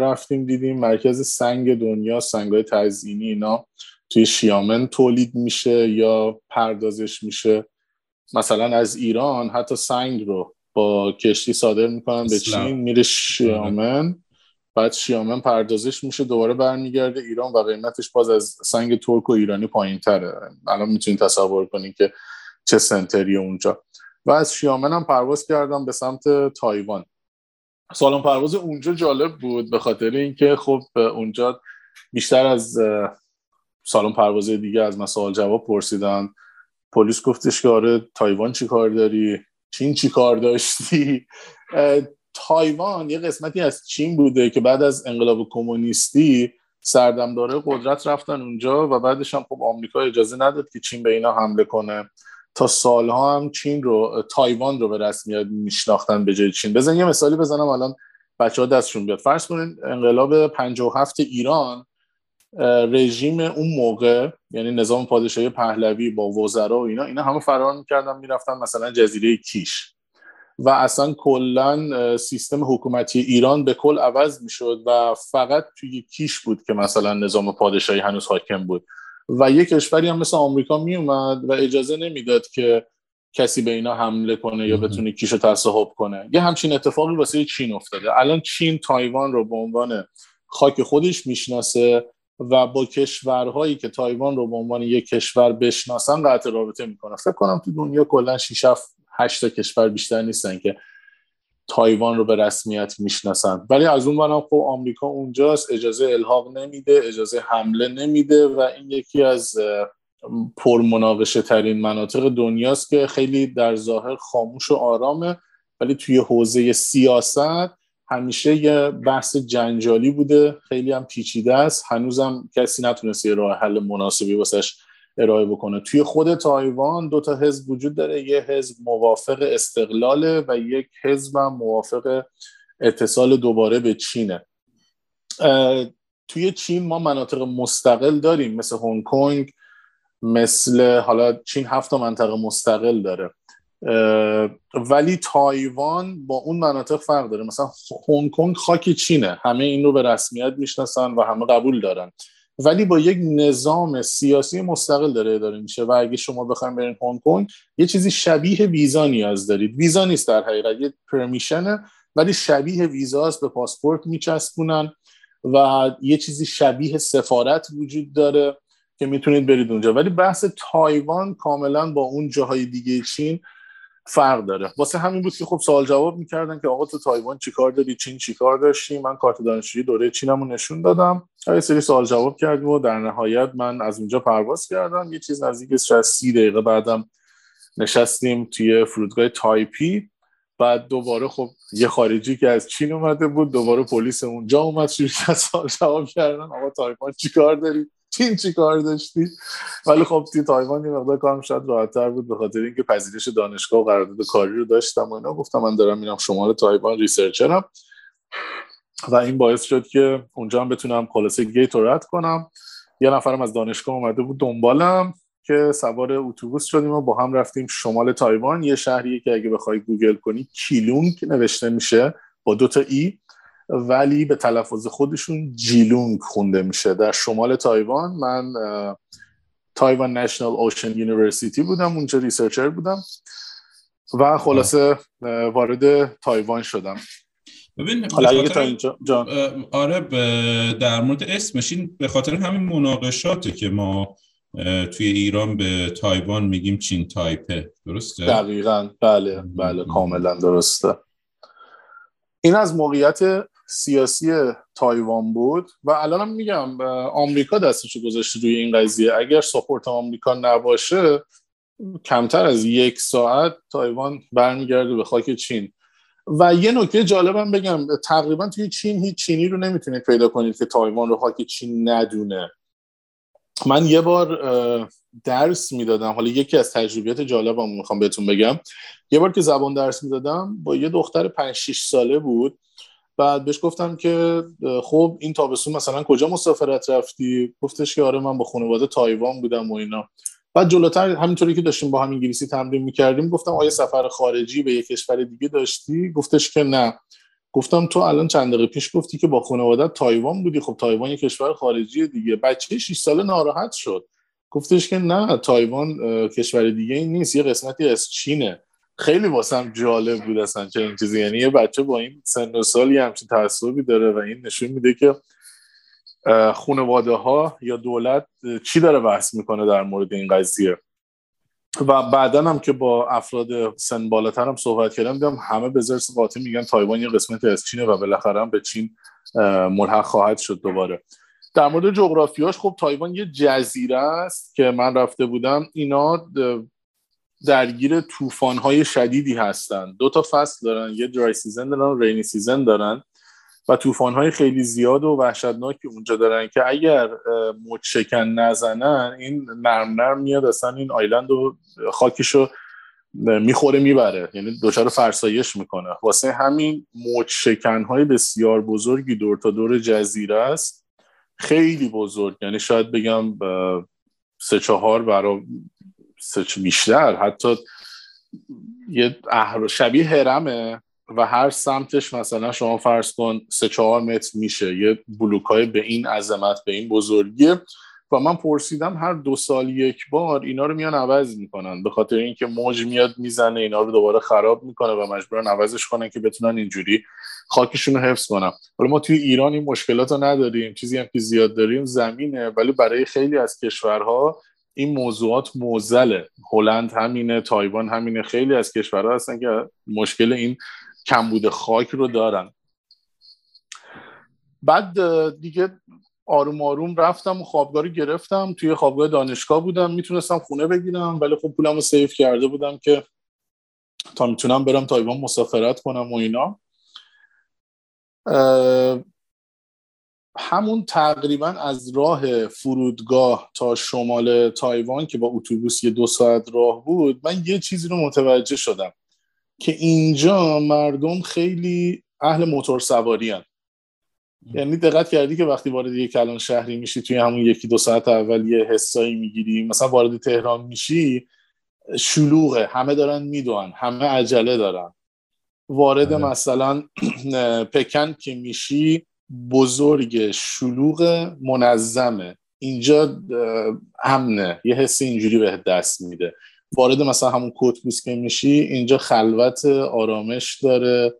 B: رفتیم دیدیم. مرکز سنگ دنیا سنگ های تزیینی اینا. توی شیامن تولید میشه یا پردازش میشه. مثلا از ایران حتی سنگ رو با کشتی صادر می‌کنن به چین میره شیامن بعد شیامن پردازش میشه دوباره برمیگرده ایران و قیمتش باز از سنگ ترک و ایرانی پایین تره الان می‌تونید تصور کنید که چه سنتری اونجا. و از شیامن هم پرواز کردم به سمت تایوان. سالن پرواز اونجا جالب بود به خاطر اینکه خب اونجا بیشتر از سالن پرواز دیگه از مسائل جواب پرسیدن. پلیس گفتش که آره تایوان چی کار داری؟ چین چی کار داشتی؟ تایوان یه قسمتی از چین بوده که بعد از انقلاب کمونیستی سردمداره قدرت رفتن اونجا و بعدش هم خب آمریکا اجازه نداد که چین به اینا حمله کنه. تا سالها هم چین رو تایوان رو به رسمیت میشناختن به جای چین. بزن یه مثالی بزنم الان بچه ها دستشون بیاد. فرض کنین انقلاب 57 ایران رژیم اون موقع یعنی نظام پادشاهی پهلوی با وزرا و اینا اینا همه فرار می‌کردن می‌رفتن مثلا جزیره کیش. و اصلا کلا سیستم حکومتی ایران به کل عوض می‌شد و فقط توی کیش بود که مثلا نظام پادشاهی هنوز حاکم بود. و یک کشوری هم مثل آمریکا میومد و اجازه نمی‌داد که کسی به اینا حمله کنه یا بتونه کیش رو تصاحب کنه. یه همچین اتفاقی واسه چین افتاده. الان چین تایوان رو به عنوان خاک خودش می‌شناسه. و با کشورهایی که تایوان رو به عنوان یک کشور بشناسن قطع رابطه می‌کنه فکر کنم تو دنیا کلا 6 8 تا کشور بیشتر نیستن که تایوان رو به رسمیت می‌شناسن. ولی از اون برم خب آمریکا اونجاست اجازه الحاق نمیده اجازه حمله نمیده و این یکی از پرمناقشه ترین مناطق دنیاست که خیلی در ظاهر خاموش و آرامه. ولی توی حوزه سیاست همیشه یه بحث جنجالی بوده خیلی هم پیچیده است. هنوزم کسی نتونسته یه راه حل مناسبی واسش ارائه بکنه. توی خود تایوان دو تا حزب وجود داره. یه حزب موافق استقلاله و یک حزب هم موافق اتصال دوباره به چینه. توی چین ما مناطق مستقل داریم مثل هنگ کنگ مثل حالا چین هفت منطقه مستقل داره. ولی تایوان با اون مناطق فرق داره. مثلا هنگ کنگ خاک چینه. همه این رو به رسمیت می‌شناسن و همه قبول دارن. ولی با یک نظام سیاسی مستقل داره اداره میشه و اگه شما بخواید برین هنگ کنگ یه چیزی شبیه ویزا نیاز دارید. ویزا نیست در حقیقت یه permission ه ولی شبیه ویزاست به پاسپورت میچسبونن و یه چیزی شبیه سفارت وجود داره که می‌تونید برید اونجا. ولی بحث تایوان کاملا با اون جاهای دیگه چین فرق داره. واسه همین بود که خب سوال جواب می‌کردن که آقا تو تایوان چیکار داری؟ چین چیکار داشتی؟ من کارت دانشجویی دوره چینمو نشون دادم. یه سری سوال جواب کردیم و در نهایت من از اونجا پرواز کردم. یه چیز نزدیک شاید سی دقیقه بعدم نشستیم توی فرودگاه تایپی. بعد دوباره خب یه خارجی که از چین اومده بود دوباره پلیس اونجا اومد شروع سوال جواب کردن. آقا تایوان چیکار داری؟ چین چی کار داشتی؟ ولی خب توی تایوان یه مقدار کارم شاید راحتتر بود به خاطر اینکه پذیرش دانشگاه و قرارداد کاری رو داشتم و اینا. گفتم من دارم میرم شمال تایوان researcher م. و این باعث شد که اونجا هم بتونم خلاصه گیت رو رد کنم. یه نفرم از دانشگاه اومده بود دنبالم که سوار اتوبوس شدیم و با هم رفتیم شمال تایوان. یه شهریه که اگه بخوای گوگل کنی کیلونگ نوشته میشه با دو تا E. ولی به تلفظ خودشون جیلونگ خونده میشه. در شمال تایوان من Taiwan National Ocean University بودم اونجا researcher بودم و خلاصه وارد تایوان شدم.
A: ببین
B: حالا تا اینجا جان.
A: آره در مورد اسمش این به خاطر همین مناقشاته که ما توی ایران به تایوان میگیم چین تایپه. درسته؟
B: دقیقا. بله بله کاملا درسته. این از موقعیت سیاسی تایوان بود و الان میگم آمریکا دستشو گذاشته روی این قضیه. اگر support آمریکا نباشه کمتر از یک ساعت تایوان برمیگرده به خاک چین. و یه نکته جالبم بگم تقریبا توی چین هیچ چینی رو نمی‌تونید پیدا کنید که تایوان رو خاک چین ندونه. من یه بار درس می‌دادم. حالا یکی از تجربیات جالبم می‌خوام بهتون بگم. یه بار که زبان درس می‌دادم با یه دختر 5 6 ساله بود. بعد بهش گفتم که خب این تابستون مثلا کجا مسافرت رفتی؟ گفتش که آره من با خانواده تایوان بودم و اینا. بعد جلوتر همینطوری که داشتیم با هم انگلیسی تمرین می‌کردیم گفتم آیا سفر خارجی به یک کشور دیگه داشتی؟ گفتش که نه. گفتم تو الان چند دقیقه پیش گفتی که با خانواده تایوان بودی. خب تایوان یک کشور خارجی دیگه. بچه 6 ساله ناراحت شد. گفتش که نه تایوان کشور دیگه ای نیست. یه قسمتی از چینه. خیلی واسم جالب بود اصلا همچین چیزی. یعنی یه بچه با این سن و سال یه همچین تعصبی داره و این نشون میده که خانواده ها یا دولت چی داره بحث می‌کنه در مورد این قضیه. و بعدا هم که با افراد سن بالاتر هم صحبت کردم دیدم همه به ضرس قاطع میگن تایوان یه قسمت از چینه و بالاخره هم به چین ملحق خواهد شد دوباره. در مورد جغرافیاش خب تایوان یه جزیره است که من رفته بودم. اینا درگیر های شدیدی هستن. دو تا فصل دارن یه درای سیزن دارن رینی سیزن دارن. و های خیلی زیاد و وحشتناکی اونجا دارن که اگر مچشکن نزنن این نرم نرم میاد اصلا این آیلند و خاکش رو می‌خوره می‌بره. یعنی دچار فرسایش می‌کنه. واسه همین مچشکن های بسیار بزرگی دور تا دور جزیره است. خیلی بزرگ. یعنی شاید بگم سه چهار برا بیشتر. حتی یه شبیه هرمه و هر سمتش مثلا شما فرض کن سه چهار متر میشه. یه بلوک های به این عظمت به این بزرگیه. و من پرسیدم هر دو سال یک بار اینا رو میان عوض می‌کنن. به خاطر اینکه موج میاد می‌زنه اینا رو دوباره خراب می‌کنه و مجبورن عوضش کنن که بتونن اینجوری خاکشون رو حفظ کنن. ولی ما توی ایران این مشکلات رو نداریم. چیزی هم که زیاد داریم زمینه. ولی برای خیلی از کشورها این موضوعات موزله هلند همینه تایوان همینه. خیلی از کشورها هستن که مشکل این کمبود خاک رو دارن. بعد دیگه آروم آروم رفتم و خوابگاه رو گرفتم. توی خوابگاه دانشگاه بودم. می‌تونستم خونه بگیرم ولی خب پولم رو سیف کرده بودم که تا می‌تونم برم تایوان مسافرت کنم و اینا. همون تقریبا از راه فرودگاه تا شمال تایوان که با اتوبوس یه دو ساعت راه بود من یه چیزی رو متوجه شدم که اینجا مردم خیلی اهل موتور سواری هن. یعنی دقت کردی که وقتی وارد یک کلان شهری میشی توی همون یکی دو ساعت اول یه حسایی می‌گیری مثلا وارد تهران میشی شلوغه همه دارن می‌دونن همه عجله دارن وارد آره. مثلا پکن که میشی بزرگ شلوغ منظمه. اینجا امنه. یه حسی اینجوری به دست میده. وارد مثلا همون کوتبوس که میشی اینجا خلوت آرامش داره.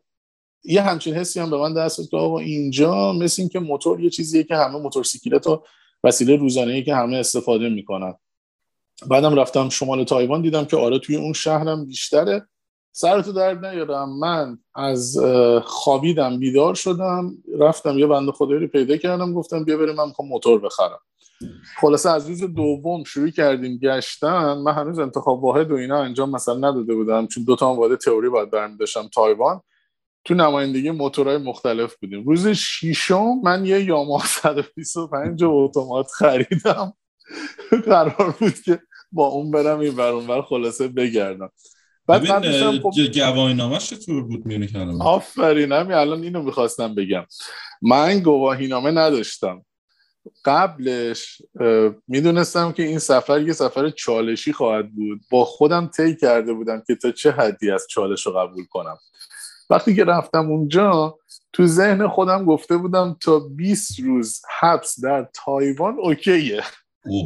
B: یه همچین حسی هم به من دست که آقا اینجا مثل اینکه موتور یه چیزیه که همه موتورسیکلت و وسیله روزانه که همه استفاده می‌کنن. بعدم رفتم شمال تایوان دیدم که آره توی اون شهرم بیشتره. سرتو درد نیارم. من از خوابیدم بیدار شدم رفتم یه بنده خدایی رو پیدا کردم گفتم بیا بریم من می‌خوام موتور بخرم. خلاصه از روز دوم شروع کردیم گشتن من هنوز انتخاب واحد و اینا انجام مثلا نداده بودم چون دو تا واحد تئوری باید برمی داشتم تایوان. تو نمایندگی موتورهای مختلف بودیم. روز شیشم من یه یاما 125 اتومات خریدم. قرار بود که با اون برم این اونور خلاصه بگردم.
A: بعد من خب... گواهی نامه چطور بود میونه کردم
B: آفرین همین الان اینو می‌خواستم بگم. من گواهی نامه نداشتم. قبلش می‌دونستم که این سفر یه سفر چالشی خواهد بود. با خودم طی کرده بودم که تا چه حدی از چالش رو قبول کنم. وقتی که رفتم اونجا تو ذهن خودم گفته بودم تا 20 روز حبس در تایوان اوکیه.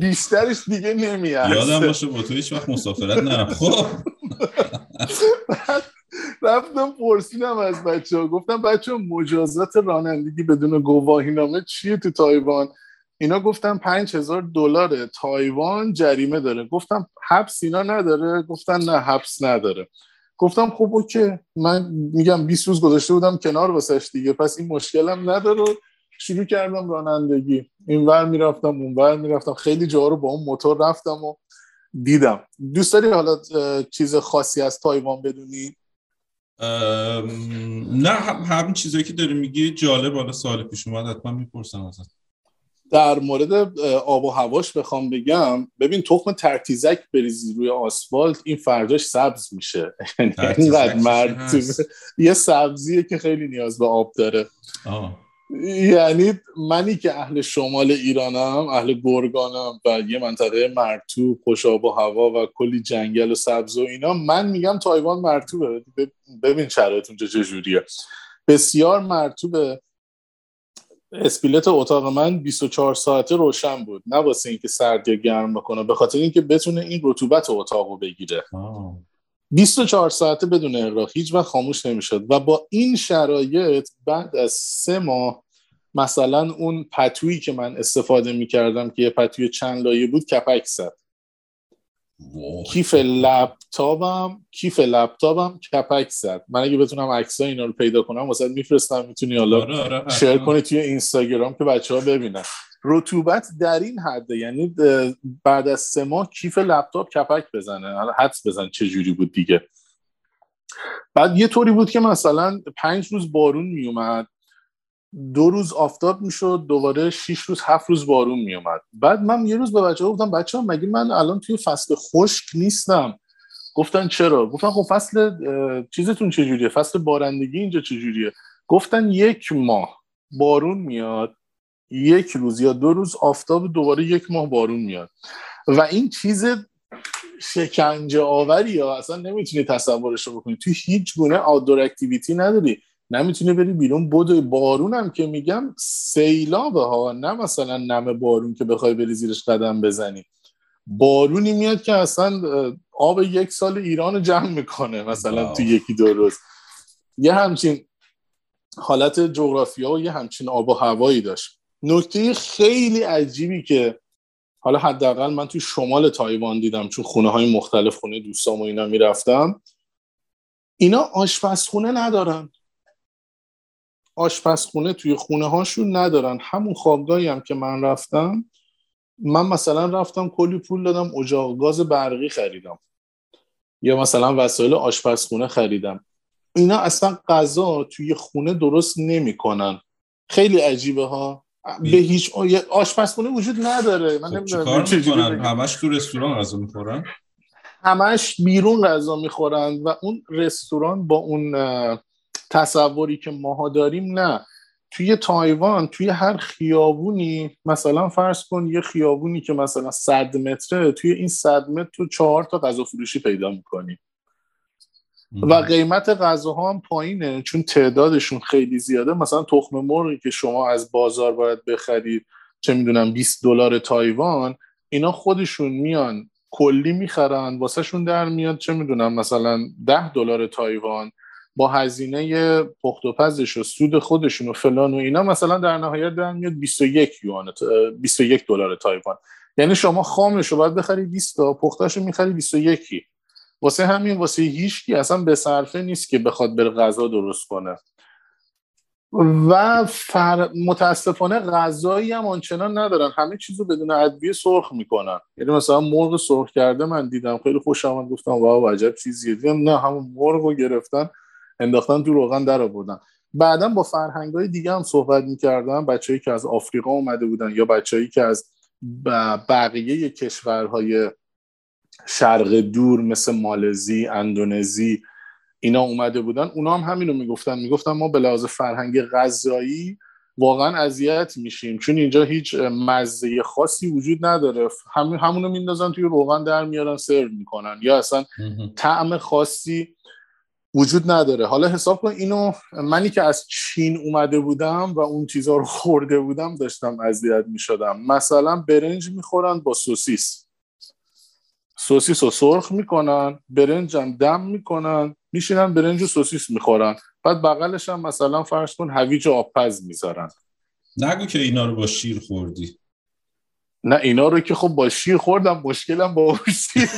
B: بیشترش دیگه نمیاد
A: یادم باشه با تو هیچ وقت مسافرت نرم. خب.
B: رفتم پرسیدم از بچه ها گفتم بچه مجازات رانندگی بدون گواهی نامه چیه تو تایوان؟ اینا گفتم پنج هزار دلار تایوان جریمه داره. گفتم حبس اینا نداره. گفتن نه حبس نداره. گفتم خب OK. من میگم 20 روز گذاشته بودم کنار واسش دیگه. پس این مشکلم نداره. شروع کردم رانندگی. این ور می‌رفتم اون ور می‌رفتم. خیلی جا رو با اون موتور رفتم و دیدم. دوست داری حالا چیز خاصی از تایوان بدونی؟
A: نه همین چیزایی که داری میگی جالب. حالا سال پیش اومد حتما می‌پرسم ازت.
B: در مورد آب و هواش بخوام بگم ببین تخم ترتیزک بریزی روی آسفالت این فرداش سبز میشه. اینقدر مرتوب یه سبزیه که خیلی نیاز به آب داره. یعنی منی که اهل شمال ایرانم اهل گرگانم و یه منطقه مرتوب خوش آب و هوا و کلی جنگل و سبز و اینا من میگم تایوان مرتوبه. ببین شرایط اونجا چجوریه بسیار مرتوبه اسپیلت اتاق من 24 ساعته روشن بود. نه واسه اینکه سرد یا گرم بکنه به خاطر اینکه بتونه این رطوبت اتاق بگیره. 24 ساعته بدون اغراق هیچ وقت خاموش نمی‌شد و با این شرایط بعد از سه ماه مثلا اون پتویی که من استفاده می‌کردم که یه پتوی چند لایه بود کپک زد. کیف لپتاپم کیف لپتاپم کپک زد. من اگه بتونم عکسای اینا رو پیدا کنم واسه میفرستم می‌تونی حالا آره آره شیر کنی توی اینستاگرام که بچه ها ببینن. رطوبت در این حده یعنی بعد از سه ماه کیف لپتاپ کپک بزنه. حالا حدس بزن چه جوری بود دیگه. بعد یه طوری بود که مثلا پنج روز بارون میومد دو روز آفتاب می‌شد دوباره شیش روز هفت روز بارون میومد. بعد من یه روز به بچه گفتم بچه ها مگه من الان توی فصل خشک نیستم؟ گفتن چرا؟ گفتن خب فصل چیزتون چجوریه؟ فصل بارندگی اینجا چجوریه؟ گفتن یک ماه بارون میاد یک روز یا دو روز آفتاب دوباره یک ماه بارون میاد. و این چیز شکنجه آوری یا اصلا نمی‌تونی تصورش رو بکنی. توی هیچ گونه آدور اکتیویتی نداری. نمی‌تونی بری بیرون. بود بارون هم که میگم سیلابه ها نه مثلا نم بارون که بخوای بری زیرش قدم بزنی. بارونی میاد که اصلا آب یک سال ایران جمع می‌کنه مثلا تو یکی دو روز. یه همچین حالت جغرافیا و یه همچین آب و هوایی داشت. نکته خیلی عجیبی که حالا حداقل من توی شمال تایوان دیدم چون خونه های مختلف خونه دوستام و اینا می‌رفتم. اینا آشپزخونه ندارن. آشپزخونه توی خونه هاشون ندارن. همون خوابگاهی هم که من رفتم من مثلا رفتم کلی پول دادم اجاق گاز برقی خریدم. یا مثلا وسایل آشپزخونه خریدم. اینا اصلا غذا توی خونه درست نمی‌کنن. خیلی عجیبه ها. به هیچ آشپزخونه وجود نداره. من
A: خب نمی‌دونم چه همش تو رستوران غذا می‌خورن؟
B: همش بیرون غذا می‌خورن و اون رستوران با اون تصوری که ماها داریم نه. توی تایوان توی هر خیابونی مثلا فرض کن یه خیابونی که مثلا صد متره توی این صد متر تو چهار تا غذا فروشی پیدا می‌کنی. و قیمت غذاها هم پایینه چون تعدادشون خیلی زیاده. مثلا تخم مرغی که شما از بازار باید بخرید چه می‌دونم 20 دلار تایوان اینا خودشون میان کلی می‌خرن واسهشون در میاد چه می‌دونم مثلا 10 دلار تایوان با هزینه پخت و پزش و سود خودشون و فلان و اینا مثلا در نهایت در میاد 21 یوان 21 دلار تایوان. یعنی شما خامش رو باید بخری 20 تا پختش رو می‌خری 21 واسه همین واسه هیچکی اصلا به صرفه نیست که بخواد بره غذا درست کنه. و فر... متاسفانه غذایی هم آنچنان ندارن. همه چیز رو بدون ادویه سرخ می‌کنن. یعنی مثلا مرغ سرخ کرده من دیدم. خیلی خوشم آمد گفتم واو عجب چیزیه. دیدم نه همون مرغ رو گرفتن انداختن تو روغن در آوردن. بعدا با فرهنگ های دیگه هم صحبت می‌کردم. بچههایی که از آفریقا اومده بودن یا بچههایی که از بقیه کشورهای شرق دور مثل مالزی اندونزی اینا اومده بودن. اونا هم همین رو می‌گفتن. می‌گفتن ما به لحاظ فرهنگ غذایی واقعا اذیت میشیم. چون اینجا هیچ مزه خاصی وجود نداره. هم همونو میندازن توی روغن در میارن سرو می‌کنن. یا اصلا طعم خاصی وجود نداره. حالا حساب کن اینو منی که از چین اومده بودم و اون چیزها رو خورده بودم داشتم اذیت می‌شدم. مثلا برنج می‌خورن با سوسیس. سوسیس رو سرخ می‌کنن برنج هم دم می‌کنن میشینن برنج و سوسیس می‌خورن. بعد بغلش هم مثلا فرض کن هویج آبپز می‌ذارن.
A: نگو که اینا رو با شیر خوردی.
B: نه اینا رو که خب با شیر خوردم مشکلم با شیر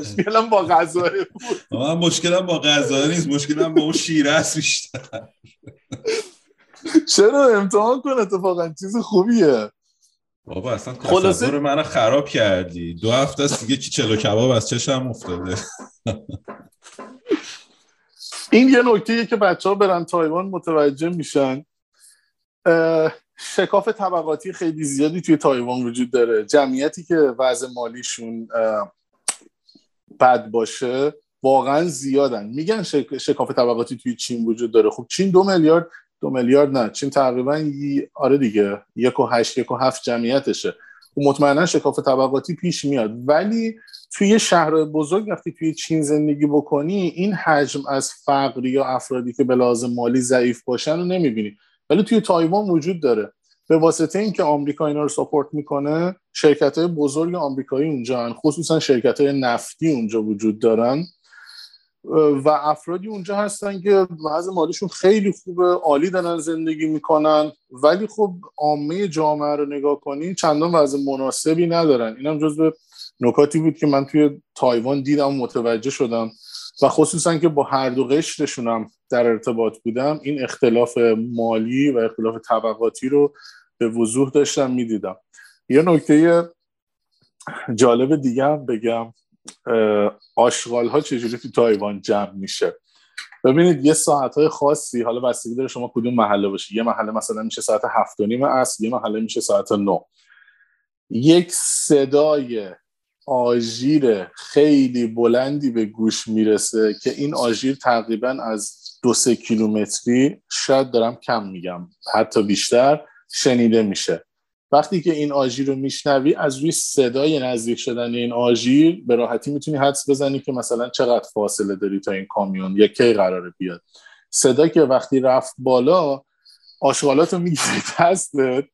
B: مشکلم با غذا بود.
A: من مشکلم با غذا نیست مشکلم با اون شیر است بیشتر.
B: چرا؟ امتحان کن اتفاقا چیز خوبیه.
A: بابا اصلا تصور منو خراب کردی. دو هفته است دیگه چلو کباب از چشم افتاده؟
B: این یه نکته که بچه ها برن تایوان متوجه میشن. شکاف طبقاتی خیلی زیادی توی تایوان وجود داره. جمعیتی که وضع مالیشون بد باشه واقعا زیادن. میگن شکاف طبقاتی توی چین وجود داره. خب چین دو میلیارد دو میلیارد نه. چین تقریبا آره دیگه. یک و هشت یک و هفت جمعیتشه. خب مطمئنا شکاف طبقاتی پیش میاد. ولی توی شهر بزرگ وقتی توی چین زندگی بکنی این حجم از فقر یا افرادی که به لازم مالی ضعیف باشن رو نمی‌بینی. ولی توی تایوان وجود داره. به واسطه اینکه آمریکا اینا رو ساپورت می‌کنه شرکت های بزرگ آمریکایی اونجا هن. خصوصا شرکت های نفتی اونجا وجود دارن. و افرادی اونجا هستن که وضع مالیشون خیلی خوبه عالی دارن زندگی می‌کنن. ولی خب عامه جامعه رو نگاه کنین چندان وضع مناسبی ندارن. اینم جزو نکاتی بود که من توی تایوان دیدم و متوجه شدم. و خصوصا که با هر دو قشرشونم در ارتباط بودم این اختلاف مالی و اختلاف طبقاتی رو به وضوح داشتم می‌دیدم. یه نکته جالب دیگه هم بگم. آشغال ها چجوری تو تایوان جمع میشه؟ ببینید یه ساعت های خاصی حالا بستگی داره شما کدوم محله باشی. یه محله مثلا میشه ساعت هفت و نیم اصل یه محله میشه ساعت نو یک صدای آژیر خیلی بلندی به گوش می‌رسه که این آژیر تقریبا از دو سه کیلومتری شاید دارم کم میگم حتی بیشتر شنیده میشه. وقتی که این آژیر رو میشنوی از روی صدای نزدیک شدن این آژیر به راحتی می‌تونی حدس بزنی که مثلا چقدر فاصله داری تا این کامیون یا کی قراره بیاد. صدا که وقتی رفت بالا آشغالات رو می‌گیری دستت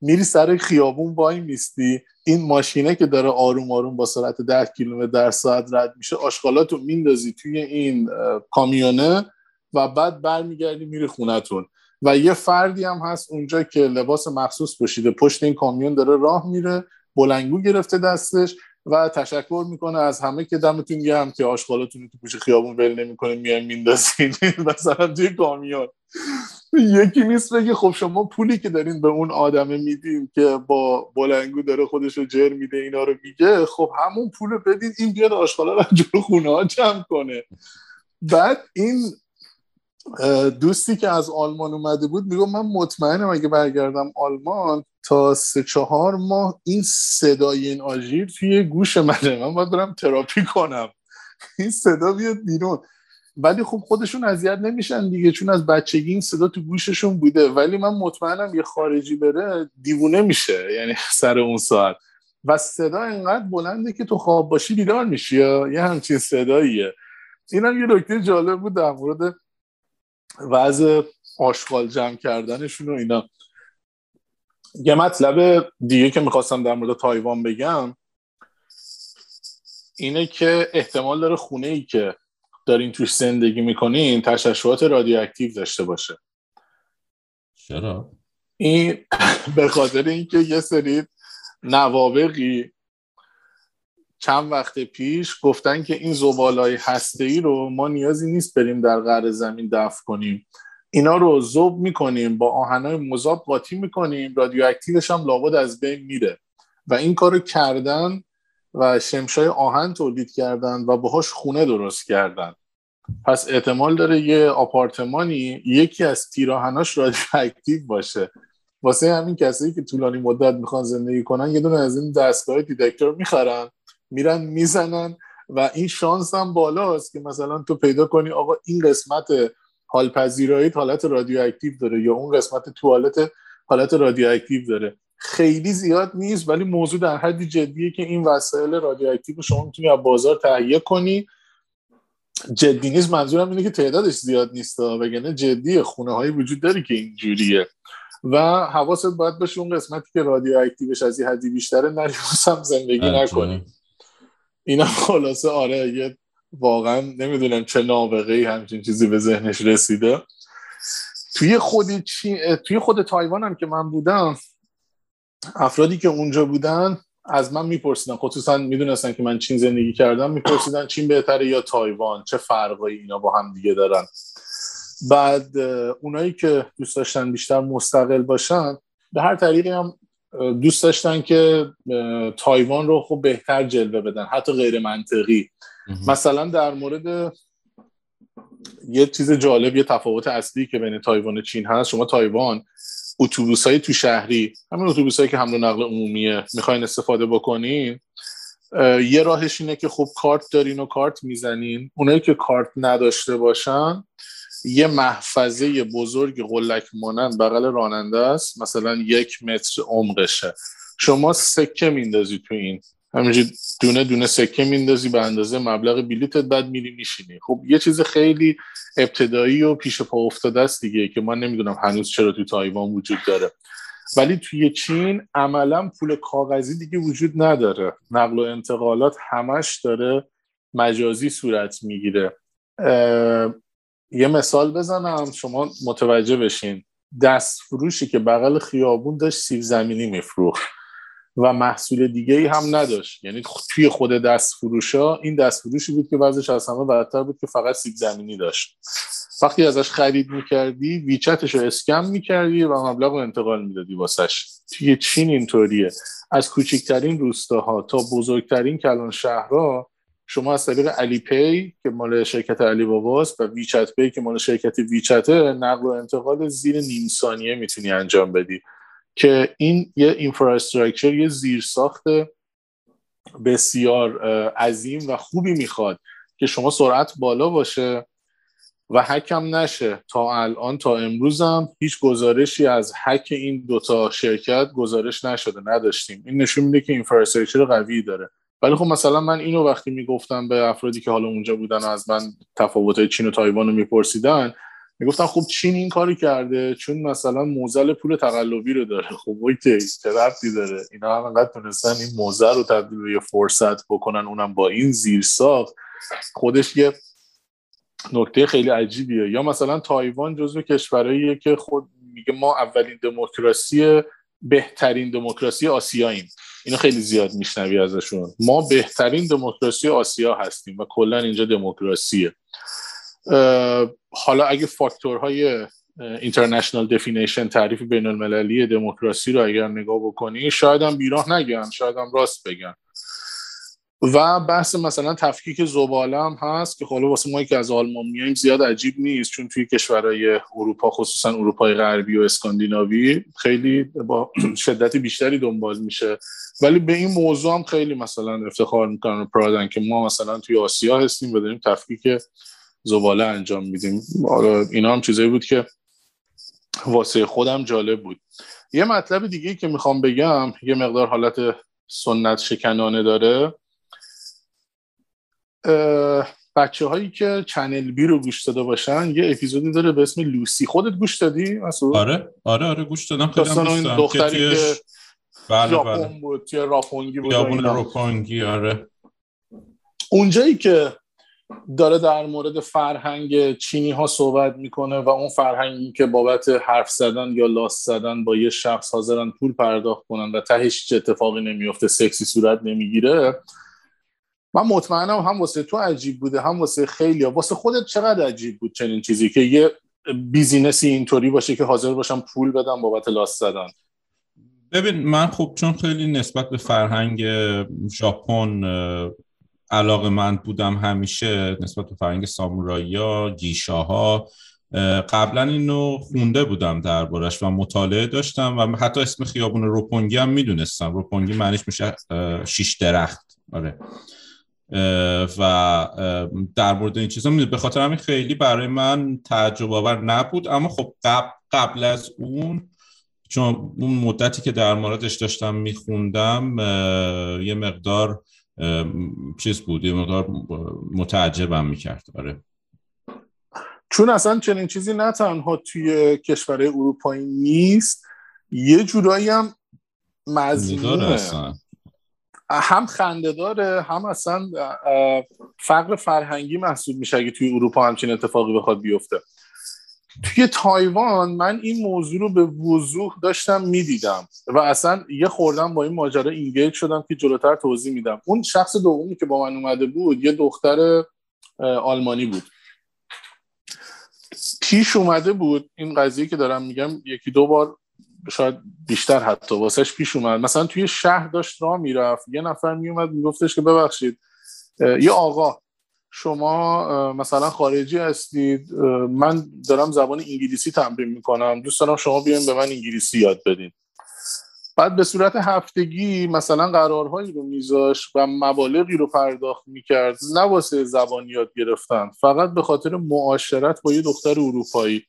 B: میری سر خیابون وای میستی. این ماشینه که داره آروم آروم با سرعت 10 کیلومتر در ساعت رد میشه آشغالات رو میندازی توی این کامیونه و بعد برمیگردی میری خونتون و یه فردی هم هست اونجا که لباس مخصوص پوشیده. پشت این کامیون داره راه میره بلنگو گرفته دستش و تشکر می‌کنه از همه که دمتون گرم که آشغالاتون تو پوش خیابون ول نمی‌کنه میان میندازین مثلا توی کامیون. یکی نیست بگه خب شما پولی که دارین به اون آدمه میدین که با بلنگو داره خودش رو جر میده اینا رو میگه خب همون پول بدین این بیاد آشغالا رو جلو خونه ها جمع کنه. بعد این دوستی که از آلمان اومده بود میگم من مطمئنم اگه برگردم آلمان تا سه چهار ماه این صدای این آژیر توی گوش منه. من باید برم تراپی کنم. این صدا بیاد بیرون. ولی خب خودشون اذیت نمیشن دیگه چون از بچگی این صدا تو گوششون بوده. ولی من مطمئنم یه خارجی بره دیوونه میشه یعنی سر اون ساعت. و صدا اینقدر بلنده که تو خواب باشی بیدار میشی یا یه همچین صداییه. اینم یه نکته جالب بود در مورد وضع آشغال جمع کردنشون و اینا یه مطلب دیگه که می‌خواستم در مورد تایوان بگم اینه که احتمال داره خونه ای که دارین توش زندگی می‌کنین تشعشعات رادیواکتیو داشته باشه
A: چرا؟
B: این به خاطر اینکه یه سری نوابقی چند وقت پیش گفتن که این زباله‌های هسته ای رو ما نیازی نیست بریم در قعر زمین دفع کنیم. اینا رو ذوب می‌کنیم با آهنای مذاب قاطی می‌کنیم رادیواکتیوش هم لابد از بین میره. و این کارو کردن و شمشای آهن تولید کردن و باهاش خونه درست کردن. پس احتمال داره یه آپارتمانی یکی از تیراهناش رادیواکتیو باشه. واسه همین کسایی که طولانی مدت می‌خوان زندگی کنن یه دونه از این دستگاه detector می‌خرن. میرن می‌زنن و این شانس هم بالاست که مثلا تو پیدا کنی آقا این قسمت هال پذیرایی حالت رادیواکتیو داره یا اون قسمت توالت حالت رادیواکتیو داره. خیلی زیاد نیست ولی موضوع در حدی جدیه که این وسایل رادیواکتیو شما می‌تونی از بازار تهیه کنی. جدی نیست منظورم اینه که تعدادش زیاد نیست وگرنه جدی خونه هایی وجود داره که اینجوریه و حواست باید باشه اون قسمتی که رادیواکتیوش از یه حدی بیشتره نری هم زندگی نکنی. اینا خلاصه آره یه واقعا نمی‌دونم چه نابغه همچین چیزی به ذهنش رسیده. توی خود چی... توی خود تایوان هم که من بودم افرادی که اونجا بودن از من میپرسیدن خصوصا می‌دونستن که من چین زندگی کردم میپرسیدن چین بهتره یا تایوان چه فرقایی اینا با هم دیگه دارن. بعد اونایی که دوست داشتن بیشتر مستقل باشن به هر طریقی هم دوست داشتن که تایوان رو خب بهتر جلوه بدن حتی غیر منطقی. مثلا در مورد یه چیز جالب یه تفاوت اصلی که بین تایوان و چین هست شما تایوان اتوبوس های تو شهری همین اتوبوس هایی که حمل و نقل عمومیه می‌خواین استفاده بکنین یه راهش اینه که خب کارت دارین و کارت می‌زنین. اونایی که کارت نداشته باشن یه محفظه بزرگ قلک مانند بغل راننده است. مثلا یک متر عمقشه. شما سکه میندازی تو این. همینجوری دونه دونه سکه میندازی به اندازه مبلغ بلیتت بعد میری میشینی. خب یه چیز خیلی ابتدایی و پیش پا افتاده است دیگه که من نمی‌دونم هنوز چرا تو تایوان وجود داره. ولی توی چین عملا پول کاغذی دیگه وجود نداره. نقل و انتقالات همش داره مجازی صورت می‌گیره. یه مثال بزنم شما متوجه بشین. دست فروشی که بغل خیابون داشت سیب زمینی میفروخت و محصول دیگه ای هم نداشت. یعنی توی خود دست فروشا این دست فروشی بود که وضعش از همه بدتر بود که فقط سیب زمینی داشت. وقتی ازش خرید می‌کردی ویچتش رو اسکم می‌کردی و مبلغ رو انتقال می‌دادی واسش. توی چین اینطوریه. از کوچکترین روستاها تا بزرگترین کلان شهرها شما از طریق Alipay که مال شرکت علی باباست و WeChat Pay که مال شرکت WeChat ه نقل و انتقال زیر نیم ثانیه می‌تونی انجام بدی. که این یه infrastructure یه زیرساخت بسیار عظیم و خوبی می‌خواد که شما سرعت بالا باشه و هک هم نشه. تا الان تا امروزم هیچ گزارشی از هک این دوتا شرکت گزارش نشده نداشتیم. این نشون میده که infrastructure قوی داره. ولی خب مثلا من اینو وقتی می‌گفتم به افرادی که حالا اونجا بودن و از من تفاوت چین و تایوان رو میپرسیدن می‌گفتن خب چین این کاری کرده چون مثلا معضل پول تقلبی رو داره. خب OK چه ربطی داره؟ اینا هم انقدر تونستن این معضل رو تبدیل به یه فرصت بکنن اونم با این زیر ساخت. خودش یه نکته خیلی عجیبیه. یا مثلا تایوان جزو کشورهاییه که خود میگه ما اولین دموکراسی بهترین دموکراسی آسیاییم. اینو خیلی زیاد میشنوی ازشون. ما بهترین دموکراسی آسیا هستیم و کلا اینجا دموکراسیه. حالا اگه فاکتورهای اینترنشنال دفینیشن تعریف بین المللی دموکراسی رو اگر نگاه بکنی شاید هم بیراه نگن شاید هم راست بگن. و بحث مثلا تفکیک زباله هم هست که حالا واسه ما که از آلمان میایم زیاد عجیب نیست چون توی کشورهای اروپا خصوصا اروپای غربی و اسکاندیناوی خیلی با شدت بیشتری دنبال میشه. ولی به این موضوع هم خیلی مثلا افتخار می‌کنن پرادن که ما مثلا توی آسیا هستیم و داریم تفکیک زباله انجام میدیم. حالا اینا هم چیزایی بود که واسه خودم جالب بود. یه مطلب دیگه که می‌خوام بگم یه مقدار حالت سنت شکنانه داره. بچه هایی که چنل بی رو گوش داده باشن یه اپیزودی داره به اسم لوسی. خودت گوش دادی؟ مسعود؟
A: آره آره آره گوش دادم. خیلی هم
B: این.
A: که
B: دختری که
A: بله
B: ژاپن
A: بله
B: بود توی راپونگی بود.
A: روپانگی آره.
B: اونجایی که داره در مورد فرهنگ چینی ها صحبت می‌کنه و اون فرهنگی که بابت حرف زدن یا لاس زدن با یه شخص حاضرن پول پرداخت کنن و تهش هیچ اتفاقی نمیفته سکسی صورت نمی‌گیره من مطمئنم هم واسه تو عجیب بوده هم واسه خیلی واسه خودت چقدر عجیب بود چنین چیزی که یه بیزینسی اینطوری باشه که حاضر باشن پول بدن بابت لاس زدن؟
A: ببین من خب چون خیلی نسبت به فرهنگ ژاپن علاقه من بودم همیشه نسبت به فرهنگ سامورایی گیشاها قبلا اینو خونده بودم دربارش و مطالعه داشتم و حتی اسم خیابون روپونگی هم می‌دونستم. روپونگی معنیش میشه شیش درخت. آره. و در مورد این چیزا به خاطر همین خیلی برای من تعجب آور نبود. اما خب قبل, قبل از اون چون اون مدتی که در موردش داشتم میخوندم یه مقدار چیز بود یه مقدار متعجبم می‌کرد. آره.
B: چون اصلا چنین چیزی نه تنها توی کشورهای اروپایی نیست یه جورایی هم
A: اصلا.
B: هم خنده داره هم اصلا فقر فرهنگی محسوب میشه اگه توی اروپا همچین اتفاقی بخواد بیفته. توی تایوان من این موضوع رو به وضوح داشتم می‌دیدم و اصلا یه خوردم با این ماجرا اینگیج شدم که جلوتر توضیح میدم. اون شخص دومی که با من اومده بود یه دختر آلمانی بود. پیش اومده بود این قضیه که دارم میگم یکی دو بار شاید بیشتر حتی واسهش پیش اومد. مثلا توی شهر داشت راه می‌رفت. یه نفر میومد میگفتش که ببخشید یه آقا شما مثلا خارجی هستید من دارم زبان انگلیسی تمرین می‌کنم. دوست دارم شما بیاین به من انگلیسی یاد بدین. بعد به صورت هفتگی مثلا قرارهایی رو میذاش و مبالغی رو پرداخت می‌کرد. نه واسه زبان یاد گرفتن فقط به خاطر معاشرت با یه دختر اروپایی.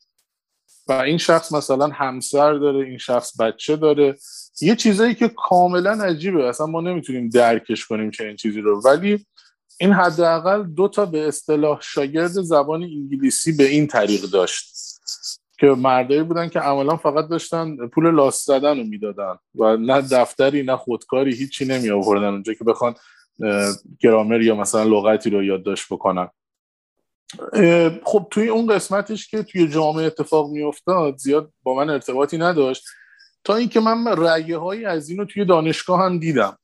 B: و این شخص مثلا همسر داره این شخص بچه داره. یه چیزایی که کاملا عجیبه. اصلا ما نمی‌تونیم درکش کنیم چه این چیزی رو. ولی این حداقل دو تا به اصطلاح شاگرد زبان انگلیسی به این طریق داشت. که مردایی بودن که عملا فقط داشتن پول لاس زدن رو می‌دادن. و نه دفتری نه خودکاری هیچی نمی آوردن اونجا که بخوان گرامر یا مثلا لغتی رو یادداشت بکنن. خب توی اون قسمتش که توی جامعه اتفاق میافتاد زیاد با من ارتباطی نداشت. تا اینکه من رأیه هایی از اینو توی دانشگاه هم دیدم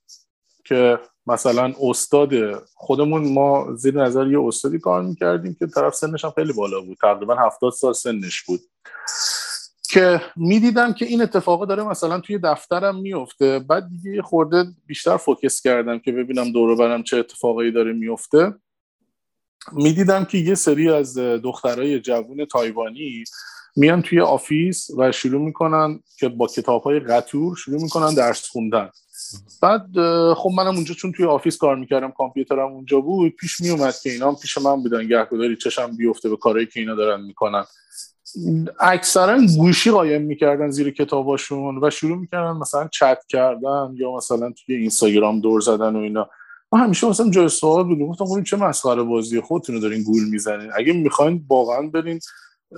B: که مثلا استاد خودمون ما زیر نظر یه استادی کار می‌کردیم که طرف سنش هم خیلی بالا بود. تقریبا هفتاد سال سنش بود. که می‌دیدم که این اتفاق داره مثلا توی دفترم میفته بعد دیگه خورده بیشتر focus کردم که ببینم دور و برم چه اتفاقایی داره میفته می‌دیدم که یه سری از دخترای جوون تایوانی میان توی office و شروع می‌کنن که با کتاب های قطور شروع می‌کنن درس خوندن. بعد خب منم اونجا چون توی office کار می‌کردم کامپیوترم اونجا بود پیش میومد که اینا پیش من بودن گهگداری چشم بیفته به کارهایی که اینا دارن می‌کنن. اکثرا گوشی قایم می‌کردن زیر کتاباشون و شروع می‌کردن مثلا چت کردن یا مثلا توی اینستاگرام دور زدن و اینا. من همیشه مثلا جای سوال بود گفتم خب چه مسخره بازی خودتون رو دارین گول می‌زنین. اگه می‌خواین واقعا برین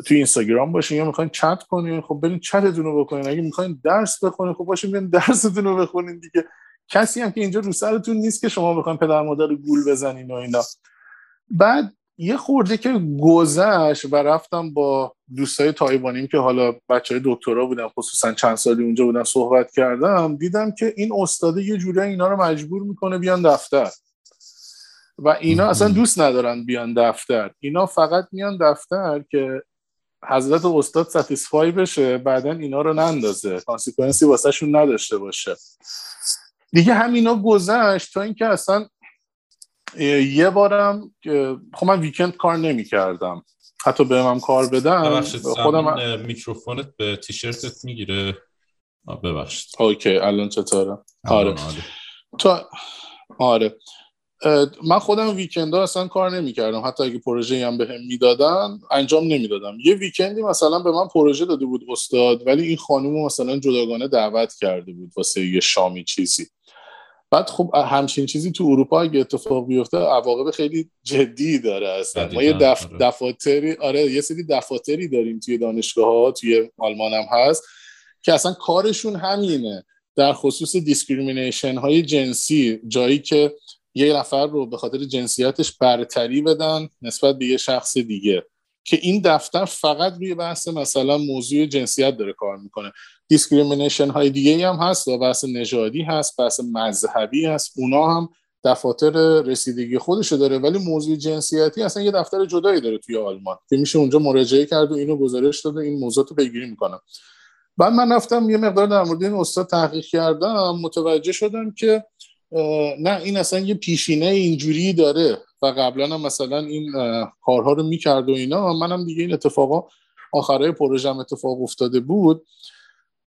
B: توی اینستاگرام باشین یا می‌خواین چت کنین خب برین چتتون رو بکنین. اگه می‌خواین درس بخونین خب باشین برین درستون رو بخونین دیگه. کسی هم که اینجا رو سرتون نیست که شما بخواین پدر مادر رو گول بزنین و اینا. بعد یه خورده که گذشت و رفتم با دوستای تایوانیم که حالا بچه های دکترا بودن خصوصا چند سالی اونجا بودن صحبت کردم دیدم که این استاده یه جوری اینا رو مجبور می‌کنه بیان دفتر. و اینا اصلا دوست ندارن بیان دفتر. اینا فقط میان دفتر که حضرت استاد satisfy بشه بعدا اینا رو نندازه. consequence ی واسه شون نداشته باشه. دیگه همینا گذشت تا اینکه اصلا یه بارم خب من ویکند کار نمی کردم حتی به من کار
A: ببخشید
B: خودم
A: میکروفونت به تیشرتت می‌گیره. ببخشید.
B: اوکی الان چطوره؟ آره.
A: عالی.
B: تا آره. من خودم ویکند ها اصلا کار نمی کردم حتی اگه پروژه هم بهم می‌دادن انجام نمی‌دادم. یه ویکندی مثلا به من پروژه داده بود استاد ولی این خانم رو مثلا جداگانه دعوت کرده بود واسه یه شامی چیزی. بعد خب همچین چیزی تو اروپا اگه اتفاق بیفته عواقب خیلی جدی داره اصلا. ما یه دف... آره. دفاتری آره یه سری دفاتری داریم توی دانشگاه ها توی آلمان هم هست که اصلا کارشون همینه. در خصوص discrimination های جنسی جایی که یه نفر رو به خاطر جنسیتش برتری بدن نسبت به یه شخص دیگه. که این دفتر فقط روی بحث مثلا موضوع جنسیت داره کار می‌کنه. discrimination های دیگه هم هست و بحث نژادی هست بحث مذهبی هست. اونا هم دفاتر رسیدگی خودشو داره ولی موضوع جنسیتی اصلا یه دفتر جدایی داره توی آلمان که میشه اونجا مراجعه کرد و اینو گزارش داده این موضوع رو پیگیری می‌کنم بعد من رفتم یه مقدار در مورد این استاد تحقیق کردم متوجه شدم که نه این اصلا یه پیشینه اینجوری داره. و قبلا هم مثلا این کارها رو می‌کرد و اینا. منم دیگه این اتفاقا آخرای پروژم اتفاق افتاده بود.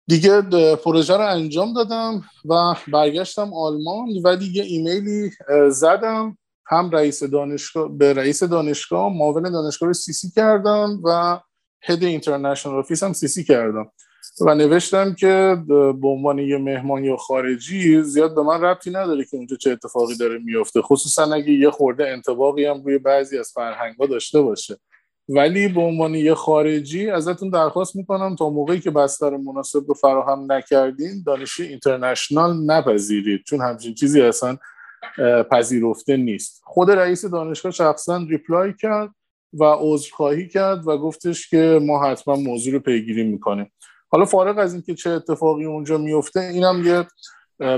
B: دیگه پروژه رو انجام دادم و برگشتم آلمان و دیگه ایمیلی زدم. هم رئیس دانشگاه به رئیس دانشگاه معاون دانشگاه رو CC کردم و head international office هم CC کردم. و نوشتم که به عنوان یه مهمان یا خارجی زیاد به من ربطی نداره که اونجا چه اتفاقی داره میفته خصوصا اگه یه خورده انطباقی هم روی بعضی از فرهنگا داشته باشه. ولی به عنوان یه خارجی ازتون درخواست می‌کنم تا موقعی که بستر مناسب رو فراهم نکردین دانشی اینترنشنال نپذیرید. چون همچین چیزی اصلا پذیرفته نیست. خود رئیس دانشگاه شخصا ریپلای کرد و عذرخواهی کرد و گفتش که ما حتما موضوع رو پیگیری می‌کنیم. حالا فارغ از اینکه چه اتفاقی اونجا میفته اینم یه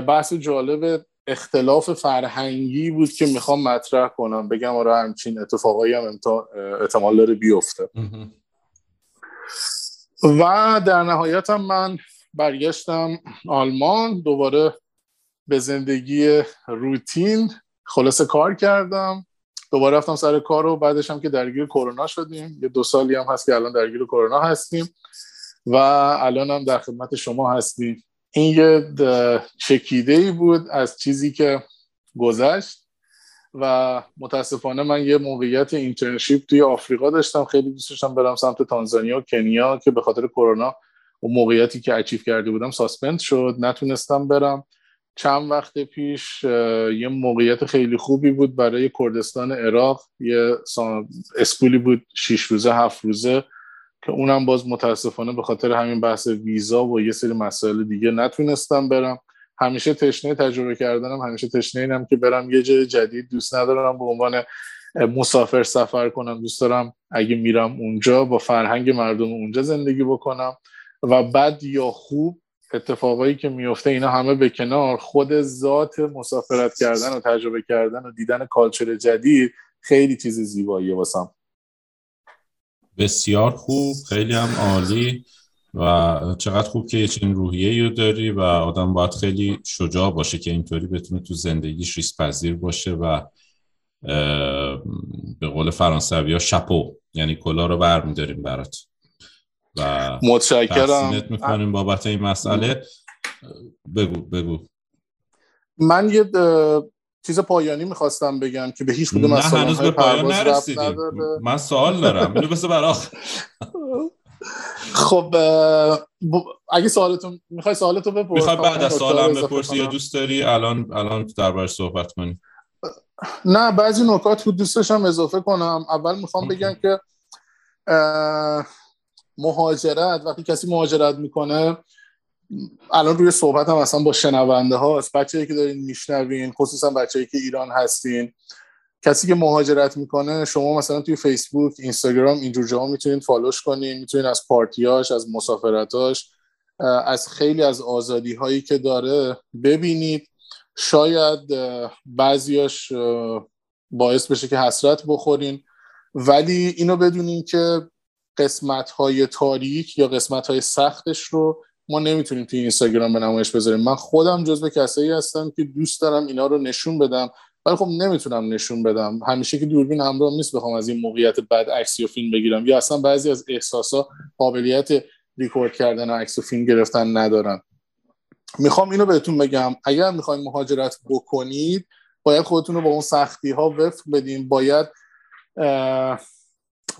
B: بحث جالب اختلاف فرهنگی بود که می‌خوام مطرح کنم بگم آره همچین اتفاقایی هم احتمال داره بیفته. و در نهایت هم من برگشتم آلمان دوباره به زندگی روتین خلاص کار کردم. دوباره رفتم سر کار و بعدش هم که درگیر کرونا شدیم. یه دو سالی هم هست که الان درگیر کرونا هستیم. و الان هم در خدمت شما هستیم. این یه چکیده ای بود از چیزی که گذشت و متاسفانه من یه موقعیت internship توی آفریقا داشتم. خیلی دوست داشتم برم سمت تانزانیا و کنیا که به خاطر کرونا و موقعیتی که achieve کرده بودم suspend شد. نتونستم برم. چند وقت پیش یه موقعیت خیلی خوبی بود برای کردستان عراق. یه school ی بود شیش روزه هفت روزه. که اونم باز متاسفانه به خاطر همین بحث ویزا و یه سری مسائل دیگه نتونستم برم. همیشه تشنه تجربه کردنم همیشه تشنه اینم که برم یه جای جدید. دوست ندارم به عنوان مسافر سفر کنم. دوست دارم اگه میرم اونجا با فرهنگ مردم اونجا زندگی بکنم. و بد یا خوب اتفاقایی که میفته اینا همه به کنار. خود ذات مسافرت کردن و تجربه کردن و دیدن کالچر جدید خیلی چیز زیباییه واسم.
A: بسیار خوب خیلی هم عالی و چقدر خوب که چنین روحیه رو داری و آدم باید خیلی شجاع باشه که اینطوری بتونه تو زندگیش ریس پذیر باشه و به قول فرانسوی ها شپو یعنی کلا رو بر میداریم برات. و
B: متشکرم.
A: می‌کنیم بابت این مسئله. بگو بگو.
B: من یه چیز پایانی می‌خواستم بگم که به هیچ کدوم از
A: هنوز به پایان نرسیدیم. من سوال دارم. اینو بس براخ
B: خب اگه سوالتون می‌خوای سوالتو بپرس
A: می‌خوای بعد از سوالم بپرسی یا دوست داری؟ الان الان دربارش صحبت کنی
B: نه بعضی نکات بود دوست داشتم اضافه کنم. اول می‌خوام بگم که مهاجرت وقتی کسی مهاجرت می‌کنه الان روی صحبت هم اصلا با شنونده هاست. بچه که دارین میشنوین خصوصا بچه که ایران هستین کسی که مهاجرت می‌کنه شما مثلا توی فیسبوک اینستاگرام اینجور جاها می‌تونید فالوش کنین می‌تونید از پارتیاش از مسافرتاش از خیلی از آزادی هایی که داره ببینید. شاید بعضیاش باعث بشه که حسرت بخورین. ولی اینو بدونین که قسمت های تاریک یا قسمت های سختش رو ما نمی‌تونیم توی اینستاگرام به نمایش بذاریم. من خودم جزو کسایی هستم که دوست دارم اینا رو نشون بدم ولی خب نمی‌تونم نشون بدم. همیشه که دوربین همراه نیست بخوام از این موقعیت بد عکس و فیلم بگیرم. یا اصلا بعضی از احساسا قابلیت ریکورد کردن و عکس و فیلم گرفتن ندارن. می‌خوام اینو بهتون بگم. اگر می‌خواین مهاجرت بکنید باید خودتون رو با اون سختی ها وفق بدین. باید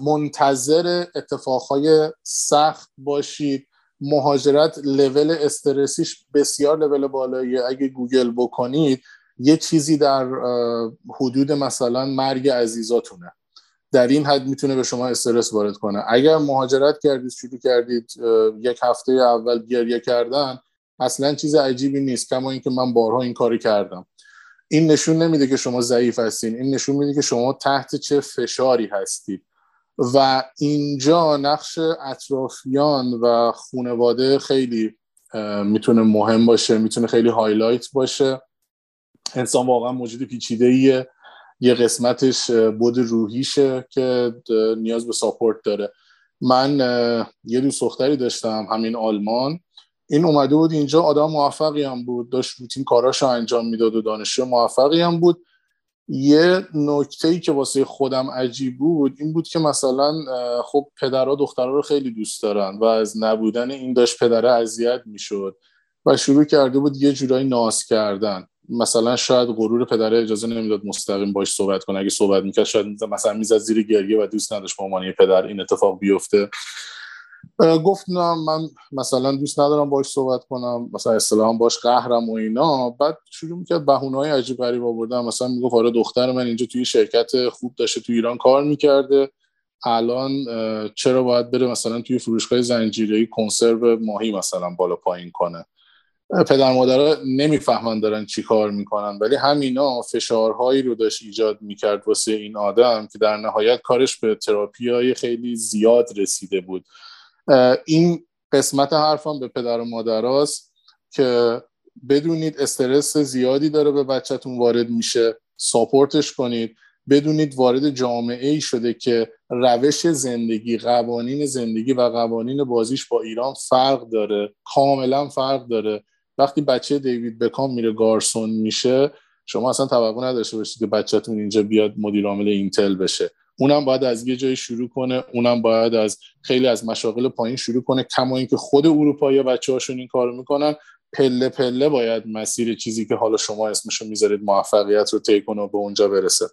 B: منتظر اتفاقهای سخت باشید. مهاجرت لول استرسیش بسیار لول بالاییه اگه گوگل بکنید یه چیزی در حدود مثلا مرگ عزیزاتونه. در این حد می‌تونه به شما استرس وارد کنه. اگر مهاجرت کردید شروع کردید یک هفته اول گریه کردن اصلا چیز عجیبی نیست کما اینکه من بارها این کاری کردم. این نشون نمیده که شما ضعیف هستین. این نشون میده که شما تحت چه فشاری هستید. و اینجا نقش اطرافیان و خانواده خیلی می‌تونه مهم باشه می‌تونه خیلی highlight باشه. انسان واقعا موجود پیچیده ایه یه قسمتش بعد روحیشه که نیاز به support داره. من یه دوست دختری داشتم همین آلمان. این اومده بود اینجا آدم موفقی هم بود. داشت روتین کاراش رو انجام می‌داد و دانشجو موفقی هم بود. یه نکته ای که واسه خودم عجیب بود این بود که مثلا خب پدرها دخترها رو خیلی دوست دارن و از نبودن این داشت پدره اذیت می‌شد و شروع کرده بود یه جورایی ناز کردن. مثلا شاید غرور پدره اجازه نمی‌داد مستقیم باش صحبت کنه. اگه صحبت می‌کرد شاید مثلا می‌زد زیر گریه و دوست نداشت به عنوان پدر این اتفاق بیفته. گفت نه من مثلا دوست ندارم باش صحبت کنم مثلا اصطلاحا باش قهرم و اینا. بعد شروع می‌کرد بهونه های عجیب غریب آوردن. مثلا می‌گفت آره دختر من اینجا توی شرکت خوب داشته توی ایران کار می‌کرده. الان چرا باید بره مثلا توی فروشگاه زنجیره‌ای کنسرو ماهی مثلا بالا پایین کنه؟ پدر مادرها نمی‌فهمن دارن چی کار می‌کنن. ولی همینا فشارهایی رو داشت ایجاد می‌کرد واسه این آدم که در نهایت کارش به تراپی های خیلی زیاد رسیده بود. این قسمت حرفم به پدر و مادراست که بدونید استرس زیادی داره به بچهتون وارد میشه ساپورتش کنید. بدونید وارد جامعه ای شده که روش زندگی قوانین زندگی و قوانین بازیش با ایران فرق داره کاملا فرق داره. وقتی بچه دیوید بکام میره گارسون میشه شما اصلا توقع نداشته باشید که بچهتون اینجا بیاد مدیر عامل اینتل بشه. اونم باید از یه جایی شروع کنه اونم باید از خیلی از مشاغل پایین شروع کنه. کما اینکه خود اروپایی بچه هاشون این کارو می‌کنن پله پله باید مسیر چیزی که حالا شما اسمشو می‌ذارید موفقیت رو طی کنه و به اونجا برسه.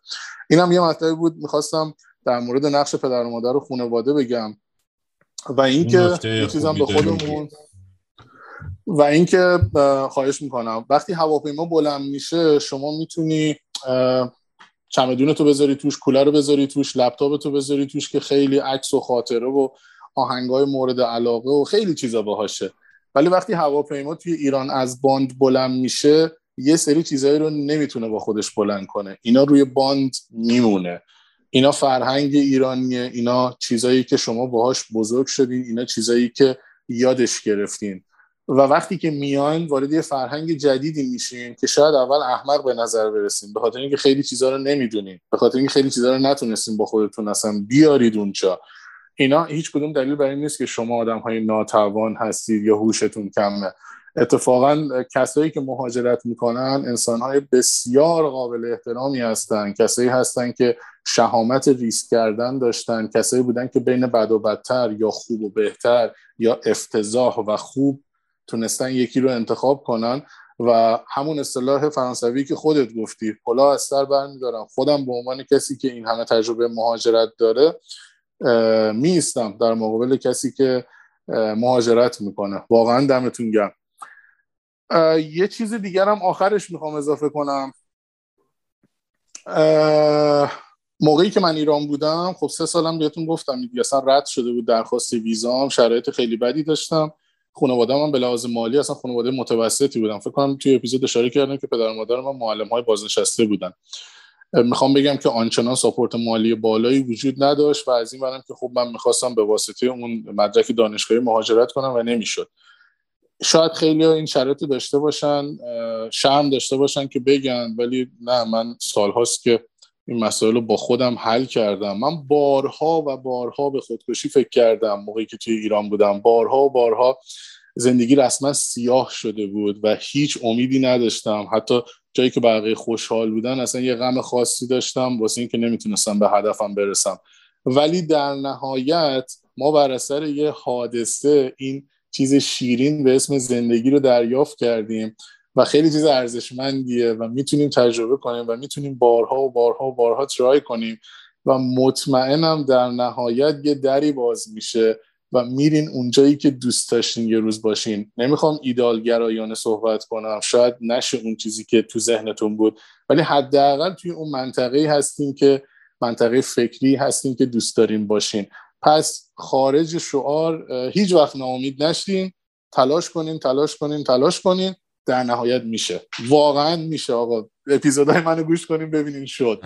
B: اینم یه مطلبی بود می‌خواستم در مورد نقش پدر و مادر و خانواده بگم. و اینکه یه چیزم به خودمون و اینکه خواهش می‌کنم وقتی هواپیما بلند میشه شما می‌تونی چمدون تو بذاری توش کولر رو بذاری توش لپتاپ تو بذاری توش که خیلی عکس و خاطره و آهنگای مورد علاقه و خیلی چیزا باهاشه. ولی وقتی هواپیما توی ایران از باند بلند میشه یه سری چیزایی رو نمی‌تونه با خودش بلند کنه. اینا روی باند میمونه. اینا فرهنگ ایرانیه اینا چیزایی که شما باهاش بزرگ شدین اینا چیزایی که یادش گرفتین. و وقتی که میاین وارد یه فرهنگ جدیدی میشین که شاید اول احمق به نظر برسین به خاطر اینکه خیلی چیزا رو نمی‌دونین به خاطر اینکه خیلی چیزا رو نتونستین با خودتون اصلا بیارید اونجا. اینا هیچ کدوم دلیل بر این نیست که شما آدم های ناتوان هستید یا هوشتون کمه. اتفاقا کسایی که مهاجرت می‌کنن انسان های بسیار قابل احترامی هستن. کسایی هستن که شهامت ریسک کردن داشتن. کسایی بودن که بین بد و بدتر یا خوب و بهتر یا افتضاح و خوب تونستن یکی رو انتخاب کنن و همون اصطلاح فرانسوی که خودت گفتی کلا از سر برمیدارم. خودم به عنوان کسی که این همه تجربه مهاجرت داره میستم در مقابل کسی که مهاجرت می‌کنه. واقعا دمتون گرم. یه چیز دیگرم آخرش می‌خوام اضافه کنم. موقعی که من ایران بودم خب سه سالم بهتون گفتم اصلا رد شده بود درخواست ویزام شرایط خیلی بدی داشتم. خانواده من به لحاظ مالی اصلا خانواده متوسطی بودم فکر کنم توی اپیزود اشاره کردم که پدر و مادر من معلم های بازنشسته بودن. می‌خوام بگم که آنچنان ساپورت مالی بالایی وجود نداشت و از این برم که خب من می‌خواستم به واسطه اون مدرک دانشگاهی مهاجرت کنم و نمی‌شد. شاید خیلی این شرایط داشته باشن شرم داشته باشن که بگن ولی نه من سالهاست که این مسائل رو با خودم حل کردم. من بارها و بارها به خودکشی فکر کردم موقعی که توی ایران بودم. بارها و بارها زندگی رسما سیاه شده بود و هیچ امیدی نداشتم. حتی جایی که بقیه خوشحال بودن اصلا یه غم خاصی داشتم واسه اینکه نمی‌تونستم به هدفم برسم. ولی در نهایت ما بر اثر یه حادثه این چیز شیرین به اسم زندگی رو دریافت کردیم. و خیلی چیز ارزشمندیه و می‌تونیم تجربه کنیم و می‌تونیم بارها و بارها و بارها ترای کنیم و مطمئنم در نهایت یه دری باز میشه و میرین اونجایی که دوست داشتین یه روز باشین. نمی‌خوام ایدالگرایانه صحبت کنم. شاید نشه اون چیزی که تو ذهنتون بود. ولی حداقل توی اون منطقه هستین که منطقه فکری هستین که دوست دارین باشین. پس خارج شعار هیچ وقت ناامید نشین. تلاش کنین تلاش کنین تلاش کنین. در نهایت میشه. واقعا میشه آقا. اپیزودهای منو گوش کنین ببینین شد.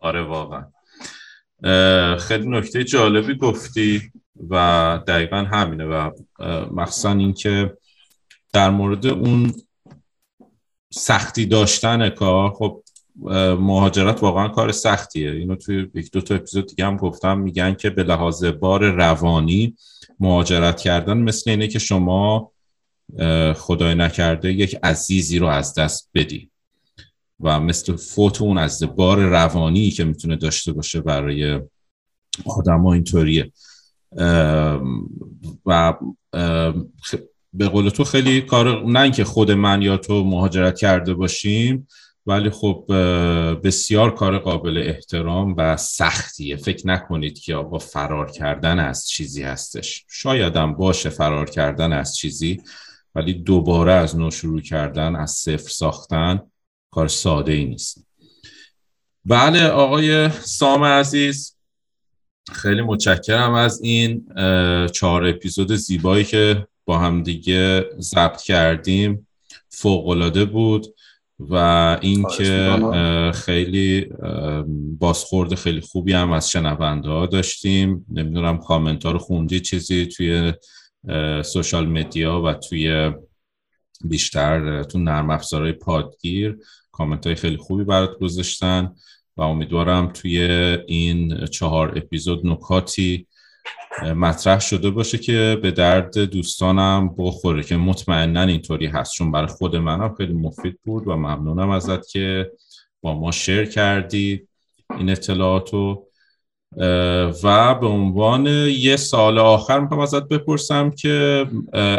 A: آره واقعا. خیلی نکته جالبی گفتی و دقیقا همینه و مخصوصا اینکه در مورد اون سختی داشتن کار خب مهاجرت واقعا کار سختیه. اینو توی یک دو تا اپیزود دیگه هم گفتم میگن که به لحاظ بار روانی مهاجرت کردن مثل اینه که شما خدای نکرده یک عزیزی رو از دست بدی. و مثل فوت اون از بار روانی که می‌تونه داشته باشه برای آدم ها اینطوریه و به قول تو خیلی کار نه اینکه خود من یا تو مهاجرت کرده باشیم ولی خب بسیار کار قابل احترام و سختیه. فکر نکنید که آقا فرار کردن از چیزی هستش. شایدم باشه فرار کردن از چیزی. ولی دوباره از نو شروع کردن از صفر ساختن کار ساده ای نیست. بله آقای سام عزیز خیلی متشکرم از این چهار اپیزود زیبایی که با هم دیگه ضبط کردیم. فوق بود و اینکه خیلی بازخورد خیلی خوبی هم از شنونده ها داشتیم. نمی‌دونم کامنت ها رو خوندی چیزی توی سوشال مدیا و توی بیشتر تو نرم افزارهای پادگیر کامنت های خیلی خوبی برات گذاشتن و امیدوارم توی این چهار اپیزود نکاتی مطرح شده باشه که به درد دوستانم بخوره که مطمئنا اینطوری هست. چون برای خود منم خیلی مفید بود و ممنونم ازت که با ما شیر کردی این اطلاعاتو. و به عنوان یه سال آخر می‌خوام ازت بپرسم که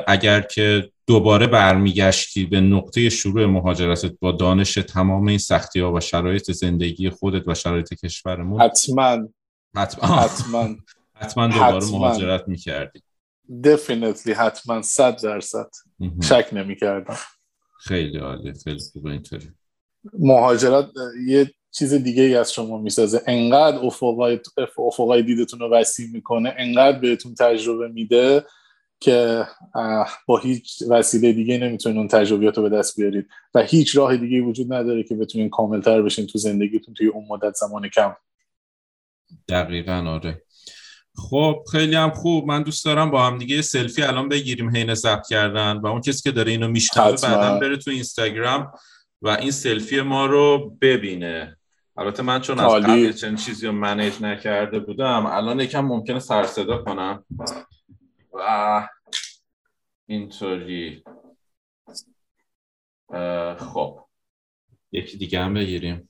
A: اگر که دوباره برمیگشتی به نقطه شروع مهاجرتت با دانش تمام این سختی ها و شرایط زندگی خودت و شرایط کشورمون
B: حتما.
A: حتما.
B: حتما.
A: حتما دوباره مهاجرت می‌کردی.
B: دفینیتلی حتما. صد درصد. شک نمی‌کردم.
A: خیلی عالی خیلی خوبه اینطوری.
B: مهاجرت یه چیز دیگه ای از شما می‌سازه. انقدر افقای, افقای دیدتون رو وسیع می‌کنه انقدر بهتون تجربه میده که با هیچ وسیله دیگه نمی‌تونین اون تجربیات رو به دست بیارید. و هیچ راه دیگه وجود نداره که بتونین کاملتر بشین تو زندگیتون توی اون مدت زمان کم.
A: دقیقا آره. خب خیلی هم خوب. من دوست دارم با هم دیگه سلفی الان بگیریم حین ضبط کردن و اون کسی که داره اینو میشنوه بعدا بره تو اینستاگرام و این سلفی ما رو ببینه. البته من چون از قبل چنین چیزی رو منیج نکرده بودم الان یکم ممکنه سر صدا کنم. و اینطوری. خب. یکی دیگه هم بگیریم.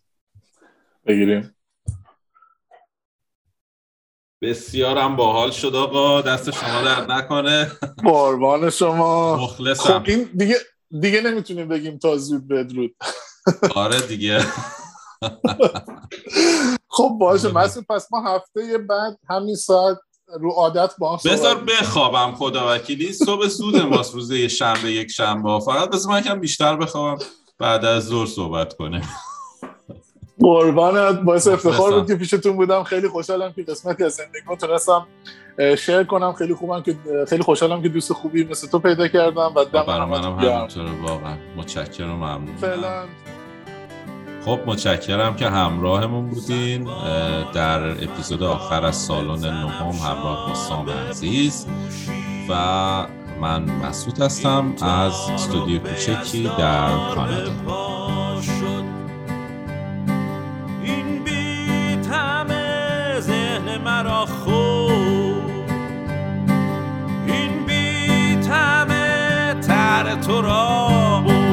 B: بگیریم.
A: بسیارم باحال شد آقا. دست شما در نکنه.
B: قربان شما.
A: مخلصم.
B: خب این دیگه دیگه نمی‌تونیم بگیم تا زود بدرود.
A: آره دیگه.
B: خب باشه مسئول پس ما هفته بعد همین ساعت رو عادت با
A: بذار بخوابم خدا وکیلی. صبح زود ماست روز یه شنبه یک شنبه. فقط بذار من کم بیشتر بخوابم بعد از ظهر صحبت کنیم.
B: قربانت باعث افتخار بود که پیشتون بودم. خیلی خوشحالم که قسمتی از زندگیمو تونستم شیر کنم. خیلی خوبم که خیلی خوشحالم که دوست خوبی مثل تو پیدا کردم و دم
A: منم همینطوره واقعا. متشکرم ممنون
B: فعلا.
A: خب متشکرم که همراهمون بودین. در اپیزود آخر از سالن نهم همراه با سام عزیز و من مسعود هستم از استودیو کوچکی در کانادا.
D: تو را